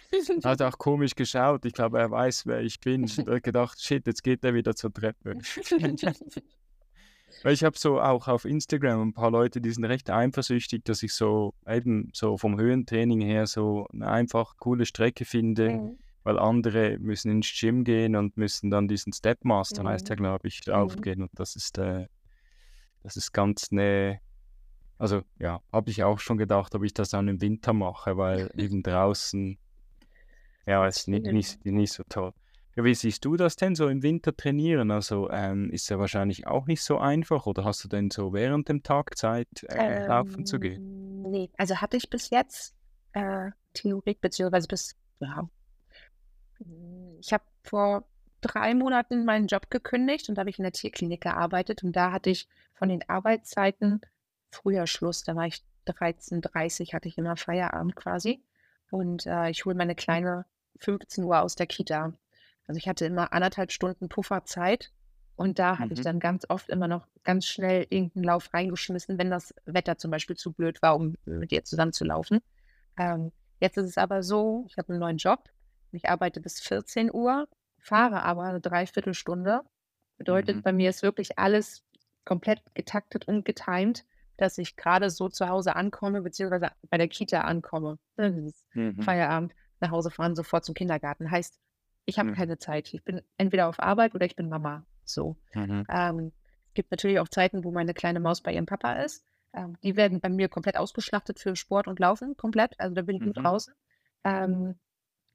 Er hat auch komisch geschaut. Ich glaube, er weiß, wer ich bin. Ich habe gedacht, shit, jetzt geht er wieder zur Treppe. Weil ich habe so auch auf Instagram ein paar Leute, die sind recht eifersüchtig, dass ich so eben so vom Höhentraining her so eine einfach coole Strecke finde. Mhm weil andere müssen ins Gym gehen und müssen dann diesen Stepmaster, mhm. heißt ja, glaube ich, mhm. aufgehen. Und das ist, äh, das ist ganz ne, also ja, habe ich auch schon gedacht, ob ich das dann im Winter mache, weil [LAUGHS] eben draußen, ja, ist nicht, nicht, nicht so toll. Ja, wie siehst du das denn so im Winter trainieren? Also ähm, ist ja wahrscheinlich auch nicht so einfach oder hast du denn so während dem Tag Zeit, äh, laufen zu gehen?
Ähm, nee, also hatte ich bis jetzt äh, Theorie, beziehungsweise bis, ja, ich habe vor drei Monaten meinen Job gekündigt und da habe ich in der Tierklinik gearbeitet und da hatte ich von den Arbeitszeiten früher Schluss. Da war ich 13.30 Uhr, hatte ich immer Feierabend quasi. Und äh, ich hole meine Kleine 15 Uhr aus der Kita. Also ich hatte immer anderthalb Stunden Pufferzeit und da hatte ich mhm. dann ganz oft immer noch ganz schnell irgendeinen Lauf reingeschmissen, wenn das Wetter zum Beispiel zu blöd war, um mit ihr zusammen zu laufen. Ähm, jetzt ist es aber so, ich habe einen neuen Job ich arbeite bis 14 Uhr, fahre aber eine Dreiviertelstunde. Bedeutet, mhm. bei mir ist wirklich alles komplett getaktet und getimt, dass ich gerade so zu Hause ankomme, beziehungsweise bei der Kita ankomme. Mhm. Feierabend, nach Hause fahren, sofort zum Kindergarten. Heißt, ich habe mhm. keine Zeit. Ich bin entweder auf Arbeit oder ich bin Mama. So. Mhm. Ähm, es gibt natürlich auch Zeiten, wo meine kleine Maus bei ihrem Papa ist. Ähm, die werden bei mir komplett ausgeschlachtet für Sport und Laufen, komplett. Also da bin ich gut mhm. draußen. Ähm,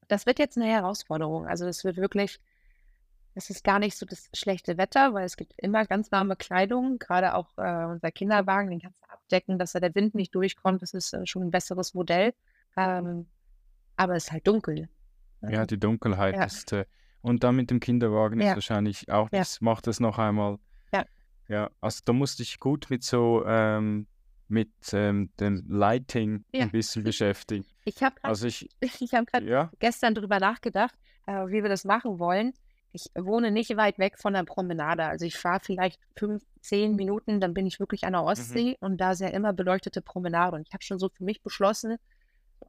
das wird jetzt eine Herausforderung. Also es wird wirklich, es ist gar nicht so das schlechte Wetter, weil es gibt immer ganz warme Kleidung, gerade auch äh, unser Kinderwagen, den kannst du abdecken, dass da der Wind nicht durchkommt. Das ist äh, schon ein besseres Modell. Ähm, aber es ist halt dunkel.
Ja, die Dunkelheit ja. ist. Äh, und dann mit dem Kinderwagen ja. ist wahrscheinlich auch, das ja. macht es noch einmal.
Ja.
Ja, also da musste ich gut mit so ähm, mit ähm, dem Lighting ein bisschen [LAUGHS] beschäftigen.
Ich habe also ich, [LAUGHS] ich hab gestern darüber nachgedacht, äh, wie wir das machen wollen. Ich wohne nicht weit weg von der Promenade. Also ich fahre vielleicht fünf, zehn Minuten, dann bin ich wirklich an der mhm. Ostsee mhm. und da ist ja immer beleuchtete Promenade. Und ich habe schon so für mich beschlossen,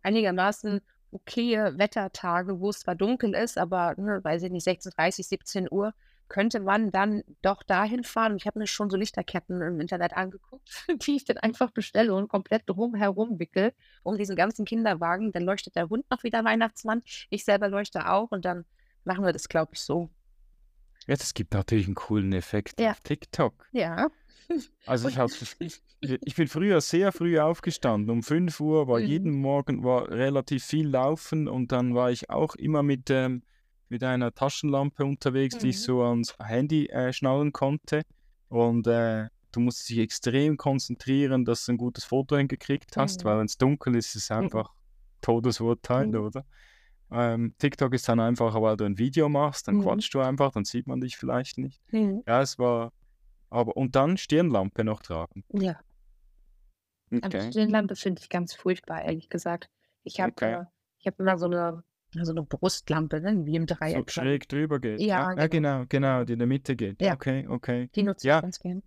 einigermaßen okaye Wettertage, wo es zwar dunkel ist, aber, ne, weiß ich nicht, 16, 30, 17 Uhr, könnte man dann doch dahin fahren. Ich habe mir schon so Lichterketten im Internet angeguckt, [LAUGHS] die ich dann einfach bestelle und komplett drumherum wickel, um diesen ganzen Kinderwagen. Dann leuchtet der Hund noch wieder Weihnachtsmann. Ich selber leuchte auch und dann machen wir das, glaube ich, so.
Ja, das gibt natürlich einen coolen Effekt ja. auf TikTok.
Ja.
Also [LAUGHS] ich, hab, ich bin früher sehr früh aufgestanden. Um 5 Uhr war mhm. jeden Morgen war relativ viel Laufen und dann war ich auch immer mit ähm, mit einer Taschenlampe unterwegs, mhm. die ich mhm. so ans Handy äh, schnallen konnte. Und äh, du musst dich extrem konzentrieren, dass du ein gutes Foto hingekriegt hast, mhm. weil wenn es dunkel ist, ist es mhm. einfach Todesurteil, mhm. oder? Ähm, TikTok ist dann einfach, weil du ein Video machst, dann quatschst du einfach, dann sieht man dich vielleicht nicht. Ja, es war, aber, und dann Stirnlampe noch tragen.
Ja. Okay. Aber Stirnlampe finde ich ganz furchtbar, ehrlich gesagt. Ich habe okay. äh, hab immer so eine Also eine Brustlampe, ne? wie im
So
Dreieck. schon.
schräg drüber geht.
Ja,
Ja, ja, genau, genau, die in der Mitte geht.
Ja.
Okay, okay.
Die nutze
Ja.
ich ganz gern.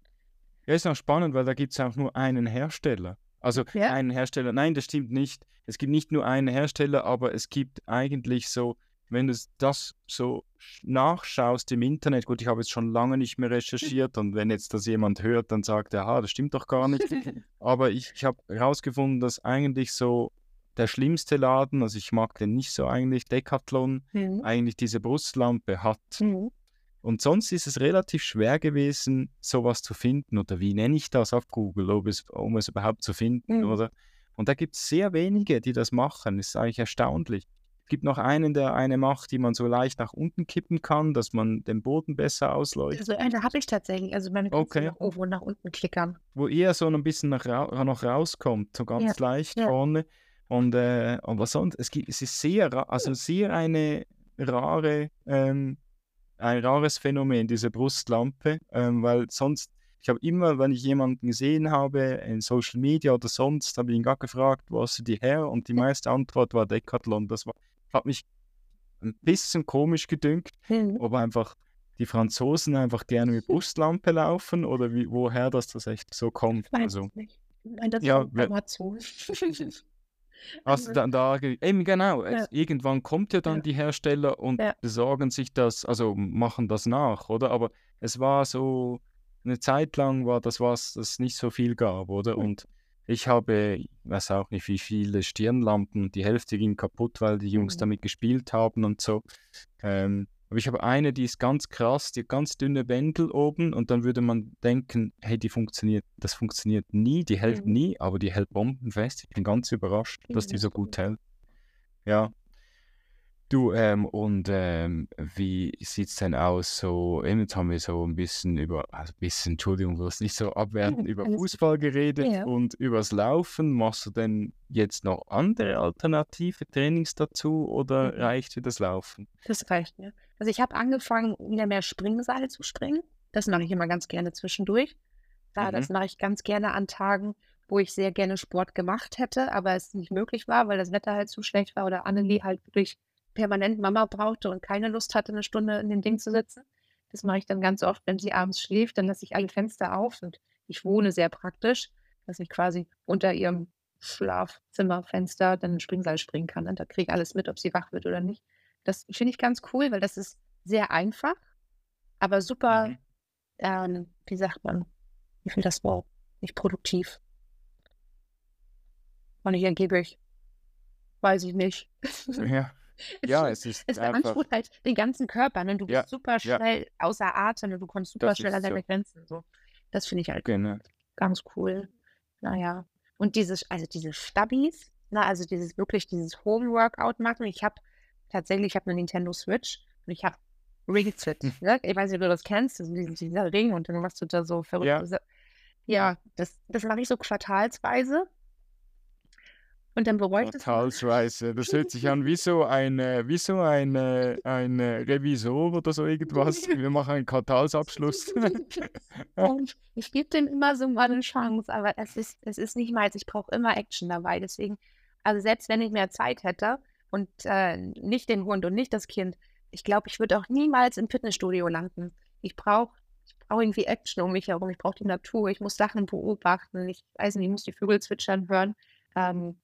Ja, ist auch spannend, weil da gibt es auch nur einen Hersteller. Also
Ja.
einen Hersteller, nein, das stimmt nicht. Es gibt nicht nur einen Hersteller, aber es gibt eigentlich so, wenn du das so sch- nachschaust im Internet, gut, ich habe jetzt schon lange nicht mehr recherchiert und wenn jetzt das jemand hört, dann sagt er, ah, das stimmt doch gar nicht. [LAUGHS] Aber ich, ich habe herausgefunden, dass eigentlich so der schlimmste Laden, also ich mag den nicht so eigentlich, Decathlon,
Mhm.
eigentlich diese Brustlampe hat.
Mhm.
Und sonst ist es relativ schwer gewesen, sowas zu finden. Oder wie nenne ich das auf Google, es, um es überhaupt zu finden,
Mhm.
oder? Und da gibt es sehr wenige, die das machen. Das ist eigentlich erstaunlich. Es gibt noch einen, der eine macht, die man so leicht nach unten kippen kann, dass man den Boden besser ausleuchtet.
Also eine habe ich tatsächlich. Also du
Okay.
nach oben und nach unten klickern.
Wo eher so ein bisschen nach, noch rauskommt, so ganz leicht
ja.
vorne. Und äh, aber sonst, es, gibt, es ist sehr, also sehr eine rare, ähm, ein rares Phänomen, diese Brustlampe, ähm, weil sonst, ich habe immer, wenn ich jemanden gesehen habe in Social Media oder sonst, habe ich ihn gar gefragt, wo hast du die her? Und die meiste Antwort war Decathlon. Das war, hat mich ein bisschen komisch gedünkt,
Mhm.
ob einfach die Franzosen einfach gerne mit [LAUGHS] Brustlampe laufen oder wie, woher das, das echt so kommt.
Ich weiß
Also,
nicht. Nein, das
Ja,
Amazon.
Hast [LAUGHS] du dann da, eben genau,
Ja.
irgendwann kommt ja dann
Ja.
die Hersteller und
Ja.
besorgen sich das, also machen das nach, oder? Aber es war so, eine Zeit lang war das was, das nicht so viel gab, oder? Und ich habe, weiß auch nicht, wie viele Stirnlampen, die Hälfte ging kaputt, weil die Jungs
Mhm.
damit gespielt haben und so. Ähm, aber ich habe eine, die ist ganz krass, die hat ganz dünne Bändel oben und dann würde man denken, hey, die funktioniert, das funktioniert nie, die hält
Mhm.
nie, aber die hält bombenfest. Ich bin ganz überrascht, dass die so gut hält. Ja. Du, ähm, und ähm, wie sieht es denn aus? So, eben jetzt haben wir so ein bisschen über, also ein bisschen, Entschuldigung, du hast nicht so abwertend [LAUGHS] über. Fußball geredet
Ja.
und übers Laufen. Machst du denn jetzt noch andere alternative Trainings dazu oder
Mhm.
reicht dir das Laufen?
Das reicht mir. Also ich habe angefangen, wieder mehr Springseil zu springen. Das mache ich immer ganz gerne zwischendurch. Ja,
Mhm.
das mache ich ganz gerne an Tagen, wo ich sehr gerne Sport gemacht hätte, aber es nicht möglich war, weil das Wetter halt zu schlecht war oder Annelie halt wirklich permanent Mama brauchte und keine Lust hatte, eine Stunde in dem Ding zu sitzen. Das mache ich dann ganz oft, wenn sie abends schläft, dann lasse ich alle Fenster auf und ich wohne sehr praktisch, dass ich quasi unter ihrem Schlafzimmerfenster dann ein Springseil springen kann. Und da kriege ich alles mit, ob sie wach wird oder nicht. Das finde ich ganz cool, weil das ist sehr einfach, aber super,
Mhm.
ähm, wie sagt man, wie viel das Wort? Nicht produktiv. War nicht ergiebig. Weiß ich nicht.
Ja, [LAUGHS] ja es ist
Es
einfach,
beansprucht halt den ganzen Körper. Ne? Du bist
Ja,
super
ja.
schnell außer Atem und du kommst super
Das
schnell an deine
so.
Grenzen. So. Das finde ich halt
genau.
ganz cool. Naja. Und dieses, also diese Stabis, na, also dieses wirklich dieses Home-Workout machen. Ich habe tatsächlich, ich habe eine Nintendo Switch und ich habe Ring Fit.
Hm.
Ne? Ich weiß nicht, ob du das kennst, das ist dieser, Ring und dann machst du da so verrückte
Ja.
Ja, das, das mache ich so quartalsweise. Und dann das. mal.
Quartalsweise. Das hört sich an wie [LAUGHS] so ein, äh, wie so ein, äh, ein äh, Revisor oder so irgendwas. [LAUGHS] Wir machen einen Quartalsabschluss. [LAUGHS]
Und ich gebe dem immer so mal eine Chance, aber es ist, es ist nicht meins. Ich brauche immer Action dabei. Deswegen, also selbst wenn ich mehr Zeit hätte und äh, nicht den Hund und nicht das Kind, ich glaube, ich würde auch niemals im Fitnessstudio landen. Ich brauche ich irgendwie Action um mich herum. Ich brauche die Natur. Ich muss Sachen beobachten. Ich weiß nicht, ich muss die Vögel zwitschern hören. Ähm,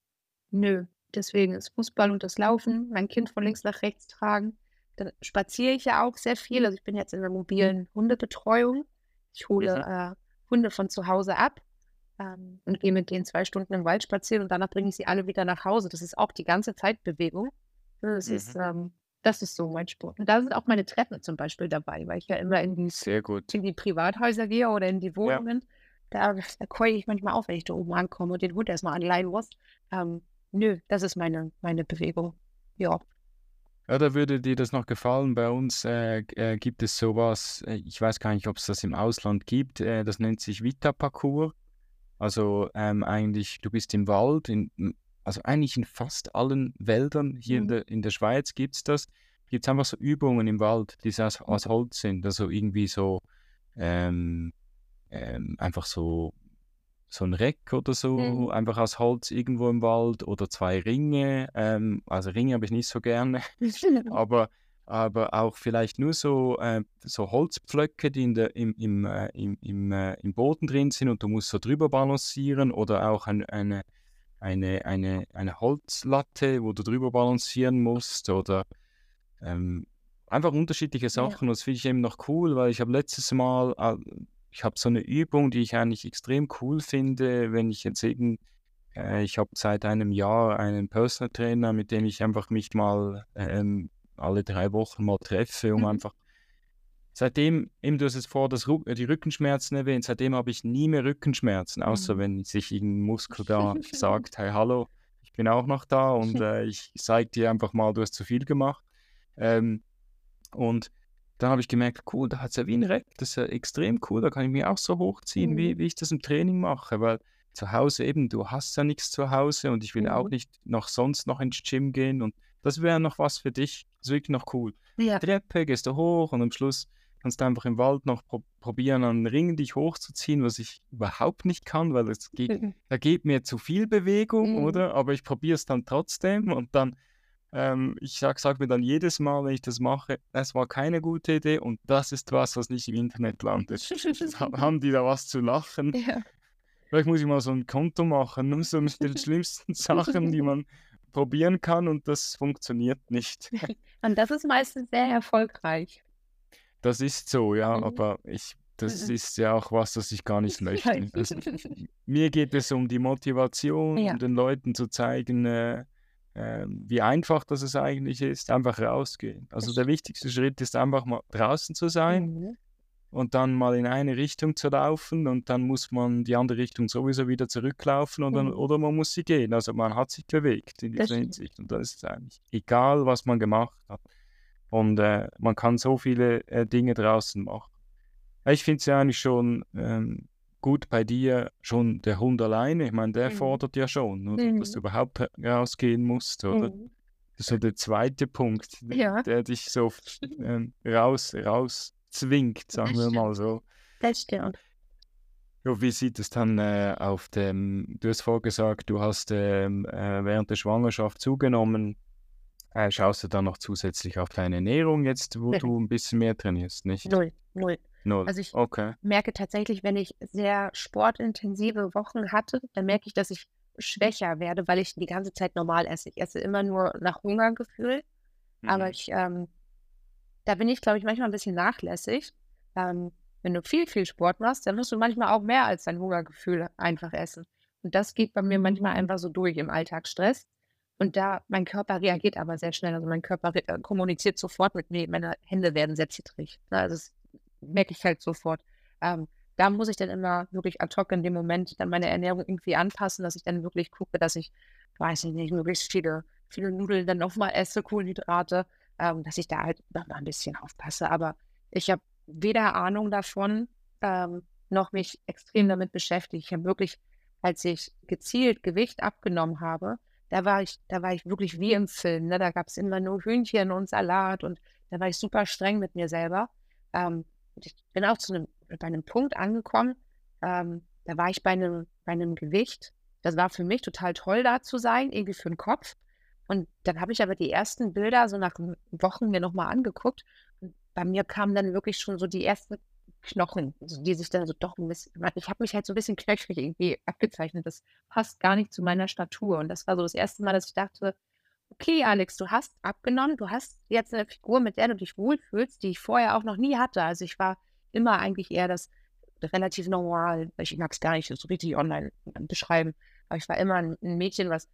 nö. Deswegen ist Fußball und das Laufen, mein Kind von links nach rechts tragen. Dann spaziere ich ja auch sehr viel. Also ich bin jetzt in der mobilen Hundebetreuung. Ich hole
Mhm.
äh, Hunde von zu Hause ab ähm, und gehe mit denen zwei Stunden im Wald spazieren und danach bringe ich sie alle wieder nach Hause. Das ist auch die ganze Zeit Bewegung. Das ist,
Mhm.
ähm, das ist so mein Sport. Und da sind auch meine Treppen zum Beispiel dabei, weil ich ja immer in die,
gut.
in die Privathäuser gehe oder in die Wohnungen. Da, da keule ich manchmal auf, wenn ich da oben ankomme und den Hund erstmal anleihen muss. Ähm, nö, das ist meine, meine Bewegung. Ja.
Ja, da würde dir das noch gefallen. Bei uns äh, äh, gibt es sowas, äh, ich weiß gar nicht, ob es das im Ausland gibt, äh, das nennt sich Vita-Parcours. Also ähm, eigentlich, du bist im Wald, in, also eigentlich in fast allen Wäldern hier in
Mhm.
der, in der Schweiz gibt es das. Gibt es einfach so Übungen im Wald, die aus, aus Holz sind, also irgendwie so ähm, ähm, einfach so so ein Reck oder so,
Mhm.
einfach aus Holz irgendwo im Wald oder zwei Ringe. Ähm, also Ringe habe ich nicht so gerne, [LAUGHS] [LAUGHS] aber, aber auch vielleicht nur so, äh, so Holzpflöcke, die in der, im, im, äh, im, im, äh, im Boden drin sind und du musst so drüber balancieren oder auch ein, eine, eine, eine, eine Holzlatte, wo du drüber balancieren musst oder ähm, einfach unterschiedliche
Ja.
Sachen. Und das finde ich eben noch cool, weil ich habe letztes Mal, äh, ich habe so eine Übung, die ich eigentlich extrem cool finde, wenn ich jetzt eben, äh, ich habe seit einem Jahr einen Personal Trainer, mit dem ich einfach mich mal ähm, alle drei Wochen mal treffe, um
Mhm.
einfach Seitdem, eben du hast es vor, das die Rückenschmerzen erwähnt, seitdem habe ich nie mehr Rückenschmerzen, außer
Mhm.
wenn sich irgendein Muskel da [LAUGHS] sagt, hey, hallo, ich bin auch noch da und [LAUGHS] äh, ich zeige dir einfach mal, du hast zu viel gemacht. Ähm, und dann habe ich gemerkt, cool, da hat es ja wie ein Reck, das ist ja extrem cool, da kann ich mich auch so hochziehen, wie,
Mhm.
wie ich das im Training mache, weil zu Hause eben, du hast ja nichts zu Hause und ich will auch
Mhm.
nicht noch sonst noch ins Gym gehen und das wäre noch was für dich, das ist wirklich noch cool.
Ja.
Treppe, gehst du hoch und am Schluss kannst du einfach im Wald noch pro probieren, an Ringen dich hochzuziehen, was ich überhaupt nicht kann, weil es geht,
Mhm.
da geht mir zu viel Bewegung,
Mhm.
oder? Aber ich probiere es dann trotzdem und dann, ähm, ich sag, sag mir dann jedes Mal, wenn ich das mache, es war keine gute Idee und das ist was, was nicht im Internet landet. [LAUGHS] Ha haben die da was zu lachen?
Ja.
Vielleicht muss ich mal so ein Konto machen, nur so mit den [LAUGHS] schlimmsten Sachen, die man probieren kann und das funktioniert nicht. [LAUGHS]
Und das ist meistens sehr erfolgreich.
Das ist so, ja,
Mhm.
aber ich, das
Mhm.
ist ja auch was, das ich gar nicht möchte. Also, mir geht es um die Motivation,
Ja.
um den Leuten zu zeigen, äh, wie einfach das es eigentlich ist, einfach rausgehen. Also der wichtigste Schritt ist einfach mal draußen zu sein
Mhm.
und dann mal in eine Richtung zu laufen und dann muss man die andere Richtung sowieso wieder zurücklaufen und dann,
Mhm.
oder man muss sie gehen. Also man hat sich bewegt in dieser. Hinsicht und das ist eigentlich egal, was man gemacht hat. Und äh, man kann so viele äh, Dinge draußen machen. Ich finde es ja eigentlich schon ähm, gut bei dir, schon der Hund alleine. Ich meine, der
Mhm.
fordert ja schon, oder? dass
Mhm.
du überhaupt ra- rausgehen musst, oder?
Mhm.
Das ist so der zweite Punkt,
Ja.
der dich so ähm, raus, raus zwingt, sagen wir mal so.
Das stimmt.
Ja, wie sieht es dann äh, auf dem, du hast vorgesagt, du hast ähm, äh, während der Schwangerschaft zugenommen. Äh, schaust du dann noch zusätzlich auf deine Ernährung jetzt, wo
Nee.
du ein bisschen mehr trainierst, nicht?
Null, null.
Null.
Also ich
Okay.
merke tatsächlich, wenn ich sehr sportintensive Wochen hatte, dann merke ich, dass ich schwächer werde, weil ich die ganze Zeit normal esse. Ich esse immer nur nach Hungergefühl, aber
Mhm.
ich, ähm, da bin ich, glaube ich, manchmal ein bisschen nachlässig. Ähm, wenn du viel, viel Sport machst, dann musst du manchmal auch mehr als dein Hungergefühl einfach essen. Und das geht bei mir manchmal einfach so durch im Alltagsstress. Und da, mein Körper reagiert aber sehr schnell. Also mein Körper äh, kommuniziert sofort mit mir. Meine Hände werden sehr zittrig. Ne? Also das merke ich halt sofort. Ähm, da muss ich dann immer wirklich ad hoc in dem Moment dann meine Ernährung irgendwie anpassen, dass ich dann wirklich gucke, dass ich, weiß ich nicht, möglichst viele, viele Nudeln dann nochmal esse, Kohlenhydrate, ähm, dass ich da halt noch mal ein bisschen aufpasse. Aber ich habe weder Ahnung davon, ähm, noch mich extrem damit beschäftigt. Ich habe wirklich, als ich gezielt Gewicht abgenommen habe, da war ich, da war ich wirklich wie im Film. Ne? Da gab es immer nur Hühnchen und Salat und da war ich super streng mit mir selber. Ähm, und ich bin auch zu einem, bei einem Punkt angekommen, ähm, da war ich bei einem, bei einem Gewicht. Das war für mich total toll, da zu sein, irgendwie für den Kopf. Und dann habe ich aber die ersten Bilder so nach Wochen mir nochmal angeguckt. Und bei mir kamen dann wirklich schon so die ersten Knochen, die sich dann so doch ein bisschen, ich habe mich halt so ein bisschen knöchrig irgendwie [LAUGHS] abgezeichnet. Das passt gar nicht zu meiner Statur. Und das war so das erste Mal, dass ich dachte, okay, Alex, du hast abgenommen, du hast jetzt eine Figur, mit der du dich wohlfühlst, die ich vorher auch noch nie hatte. Also ich war immer eigentlich eher das relativ normal, ich mag es gar nicht so richtig online beschreiben, aber ich war immer ein, Mädchen, was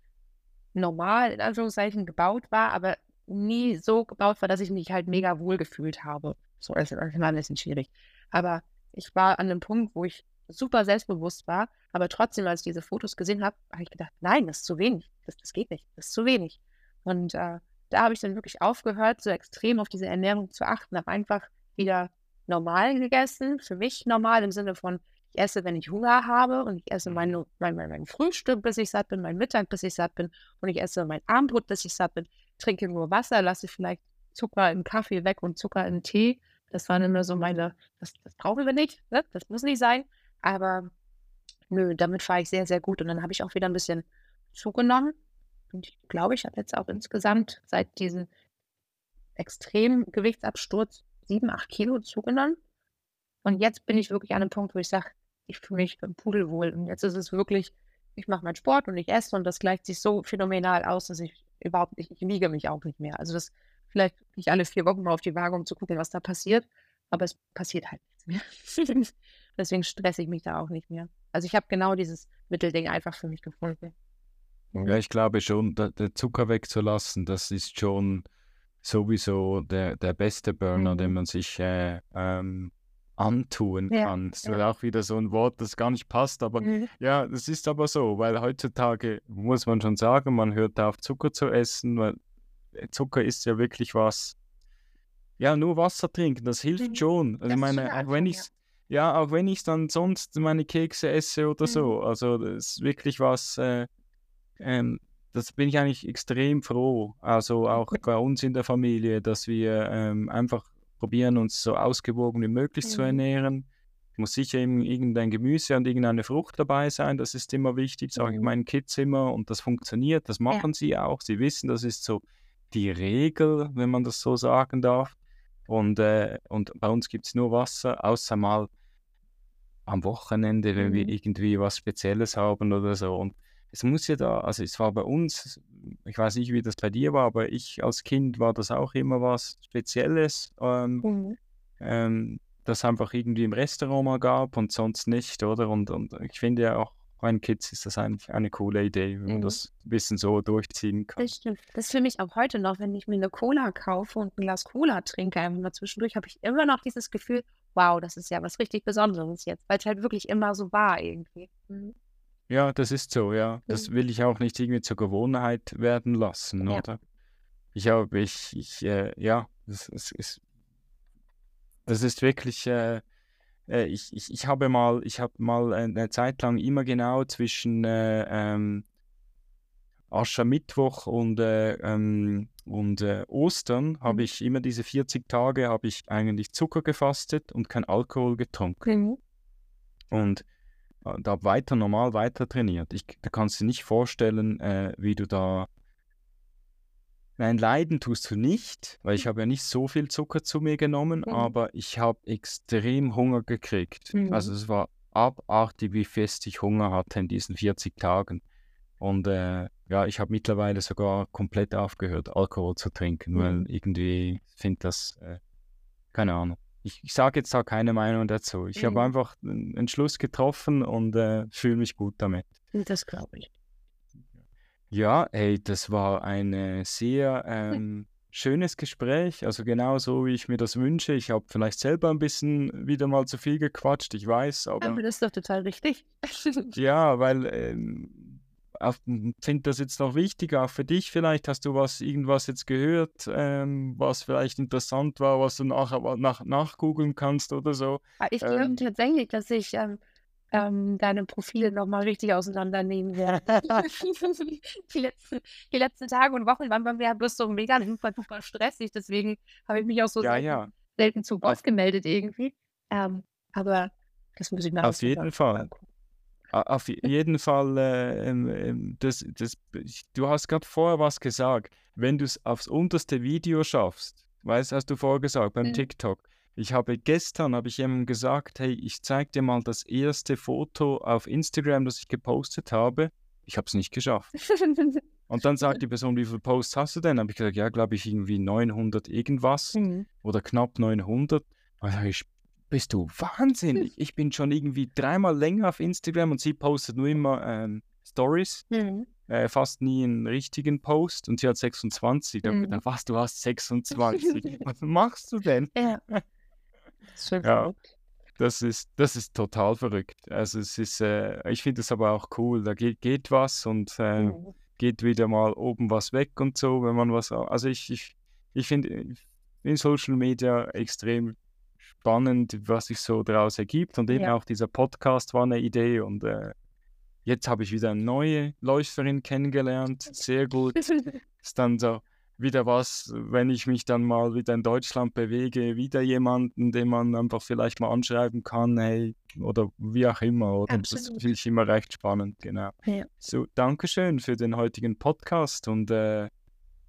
normal in Anführungszeichen gebaut war, aber nie so gebaut war, dass ich mich halt mega wohl gefühlt habe. So ist es ein bisschen schwierig. Aber ich war an einem Punkt, wo ich super selbstbewusst war, aber trotzdem, als ich diese Fotos gesehen habe, habe ich gedacht, nein, das ist zu wenig. Das, das geht nicht. Das ist zu wenig. Und äh, da habe ich dann wirklich aufgehört, so extrem auf diese Ernährung zu achten, habe einfach wieder normal gegessen, für mich normal im Sinne von, ich esse, wenn ich Hunger habe und ich esse mein, mein, mein, mein Frühstück, bis ich satt bin, mein Mittag, bis ich satt bin und ich esse mein Abendbrot, bis ich satt bin, trinke nur Wasser, lasse vielleicht Zucker im Kaffee weg und Zucker im Tee. Das waren immer so meine, das, das brauchen wir nicht, ne? das muss nicht sein, aber Nö, damit fahre ich sehr, sehr gut. Und dann habe ich auch wieder ein bisschen zugenommen. Und ich glaube, ich habe jetzt auch insgesamt seit diesem extremen Gewichtsabsturz sieben, acht Kilo zugenommen. Und jetzt bin ich wirklich an einem Punkt, wo ich sage, ich fühle mich pudelwohl. Und jetzt ist es wirklich, ich mache meinen Sport und ich esse und das gleicht sich so phänomenal aus, dass ich überhaupt nicht, ich wiege mich auch nicht mehr. Also das vielleicht nicht alle vier Wochen mal auf die Waage, um zu gucken, was da passiert. Aber es passiert halt nichts mehr. [LAUGHS] Deswegen stresse ich mich da auch nicht mehr. Also ich habe genau dieses Mittelding einfach für mich gefunden.
Ja, ich glaube schon, da, den Zucker wegzulassen, das ist schon sowieso der, der beste Burner, mhm. den man sich äh, ähm, antun ja, kann. Das ist ja. auch wieder so ein Wort, das gar nicht passt, aber mhm. ja, das ist aber so, weil heutzutage muss man schon sagen, man hört auf Zucker zu essen, weil Zucker ist ja wirklich was. Ja, nur Wasser trinken, das hilft mhm. schon. Also, ich meine, auch wenn ich ja, auch wenn ich dann sonst meine Kekse esse oder mhm. so, also das ist wirklich was, äh, ähm, das bin ich eigentlich extrem froh. Also auch bei uns in der Familie, dass wir ähm, einfach probieren, uns so ausgewogen wie möglich mhm. zu ernähren. Muss sicher irgendein Gemüse und irgendeine Frucht dabei sein, das ist immer wichtig, sage ich mhm. meinen Kids immer und das funktioniert, das machen ja. sie auch. Sie wissen, das ist so die Regel, wenn man das so sagen darf. Und, äh, und bei uns gibt es nur Wasser, außer mal am Wochenende, wenn mhm. wir irgendwie was Spezielles haben oder so. Und es muss ja da, also es war bei uns, ich weiß nicht, wie das bei dir war, aber ich als Kind war das auch immer was Spezielles, ähm, mhm. ähm, das einfach irgendwie im Restaurant mal gab und sonst nicht, oder? Und, und ich finde ja auch meinen Kids ist das eigentlich eine coole Idee, wenn man mhm. das ein bisschen so durchziehen kann.
Das stimmt. Das ist für mich auch heute noch, wenn ich mir eine Cola kaufe und ein Glas Cola trinke, einfach mal zwischendurch, habe ich immer noch dieses Gefühl, wow, das ist ja was richtig Besonderes jetzt, weil es halt wirklich immer so war irgendwie. Mhm.
Ja, das ist so, ja. Das mhm. will ich auch nicht irgendwie zur Gewohnheit werden lassen, ja. oder? Ich habe, ich, ich, äh, ja, das, das, ist, das ist wirklich, äh, äh, ich, ich, ich habe mal, ich habe mal eine Zeit lang immer genau zwischen äh, ähm, Aschermittwoch und, äh, ähm, und äh, Ostern habe mhm. ich immer diese 40 Tage habe ich eigentlich Zucker gefastet und kein Alkohol getrunken. Mhm. Und äh, da weiter normal weiter trainiert. Ich, da kannst du nicht vorstellen, äh, wie du da Nein, leiden tust du nicht, weil ich habe ja nicht so viel Zucker zu mir genommen, mhm. aber ich habe extrem Hunger gekriegt. Mhm. Also es war abartig, wie fest ich Hunger hatte in diesen 40 Tagen. Und äh, ja, ich habe mittlerweile sogar komplett aufgehört, Alkohol zu trinken, mhm. weil irgendwie finde das, äh, keine Ahnung. Ich, ich sage jetzt da keine Meinung dazu. Ich habe mhm. einfach einen Entschluss getroffen und äh, fühle mich gut damit.
Das glaube ich.
Ja, ey, das war ein äh, sehr ähm, schönes Gespräch. Also genau so, wie ich mir das wünsche. Ich habe vielleicht selber ein bisschen wieder mal zu viel gequatscht, ich weiß, aber.
Aber das ist doch total richtig. [LAUGHS]
ja, weil ähm, finde das jetzt noch wichtig, auch für dich vielleicht. Hast du was, irgendwas jetzt gehört, ähm, was vielleicht interessant war, was du nachher nach, nachgoogeln kannst oder so?
Ah, ich glaube ähm, tatsächlich, dass ich ähm, ähm, deine Profile nochmal richtig auseinandernehmen werde. [LAUGHS] die, letzten, die letzten Tage und Wochen waren bei mir bloß so mega super, super stressig. Deswegen habe ich mich auch so
ja,
selten,
ja.
selten zu Wort gemeldet irgendwie. Ähm, aber das muss ich
mal Auf jeden Fall. Auf jeden Fall, äh, äh, das, das, du hast gerade vorher was gesagt. Wenn du es aufs unterste Video schaffst, weißt hast du vorher gesagt, beim mhm. TikTok, ich habe gestern, habe ich jemandem gesagt, hey, ich zeige dir mal das erste Foto auf Instagram, das ich gepostet habe. Ich habe es nicht geschafft. [LAUGHS] Und dann sagt die Person, wie viele Posts hast du denn? Habe ich gesagt, ja, glaube ich, irgendwie 900 irgendwas mhm. oder knapp 900. Und dann ich, bist du wahnsinnig? [LAUGHS] Ich bin schon irgendwie dreimal länger auf Instagram und sie postet nur immer ähm, Stories. Mhm. Äh, fast nie einen richtigen Post und sie hat 26. Da mhm. gedacht, was, du hast 26. [LAUGHS] was machst du denn? Ja. [LAUGHS] Das ist ja, das ist, das ist total verrückt. Also es ist, äh, ich finde es aber auch cool. Da geht, geht was und äh, mhm. geht wieder mal oben was weg und so, wenn man was. Also ich, ich, ich finde in Social Media extrem spannend, was sich so daraus ergibt. Und eben ja. auch dieser Podcast war eine Idee und äh, jetzt habe ich wieder eine neue Läuferin kennengelernt. Sehr gut. [LAUGHS] ist dann so wieder was, wenn ich mich dann mal wieder in Deutschland bewege, wieder jemanden, den man einfach vielleicht mal anschreiben kann, hey, oder wie auch immer. Oder? Das finde ich immer recht spannend, genau. Ja. So, Dankeschön für den heutigen Podcast und äh,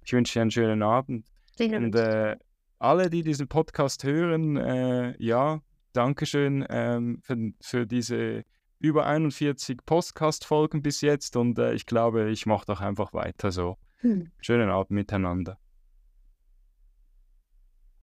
ich wünsche dir einen schönen Abend. Und äh, alle, die diesen Podcast hören, äh, ja, Dankeschön ähm, für, für diese über 41 Podcast-Folgen bis jetzt und äh, ich glaube, ich mache doch einfach weiter so. Hm. Schönen Abend miteinander.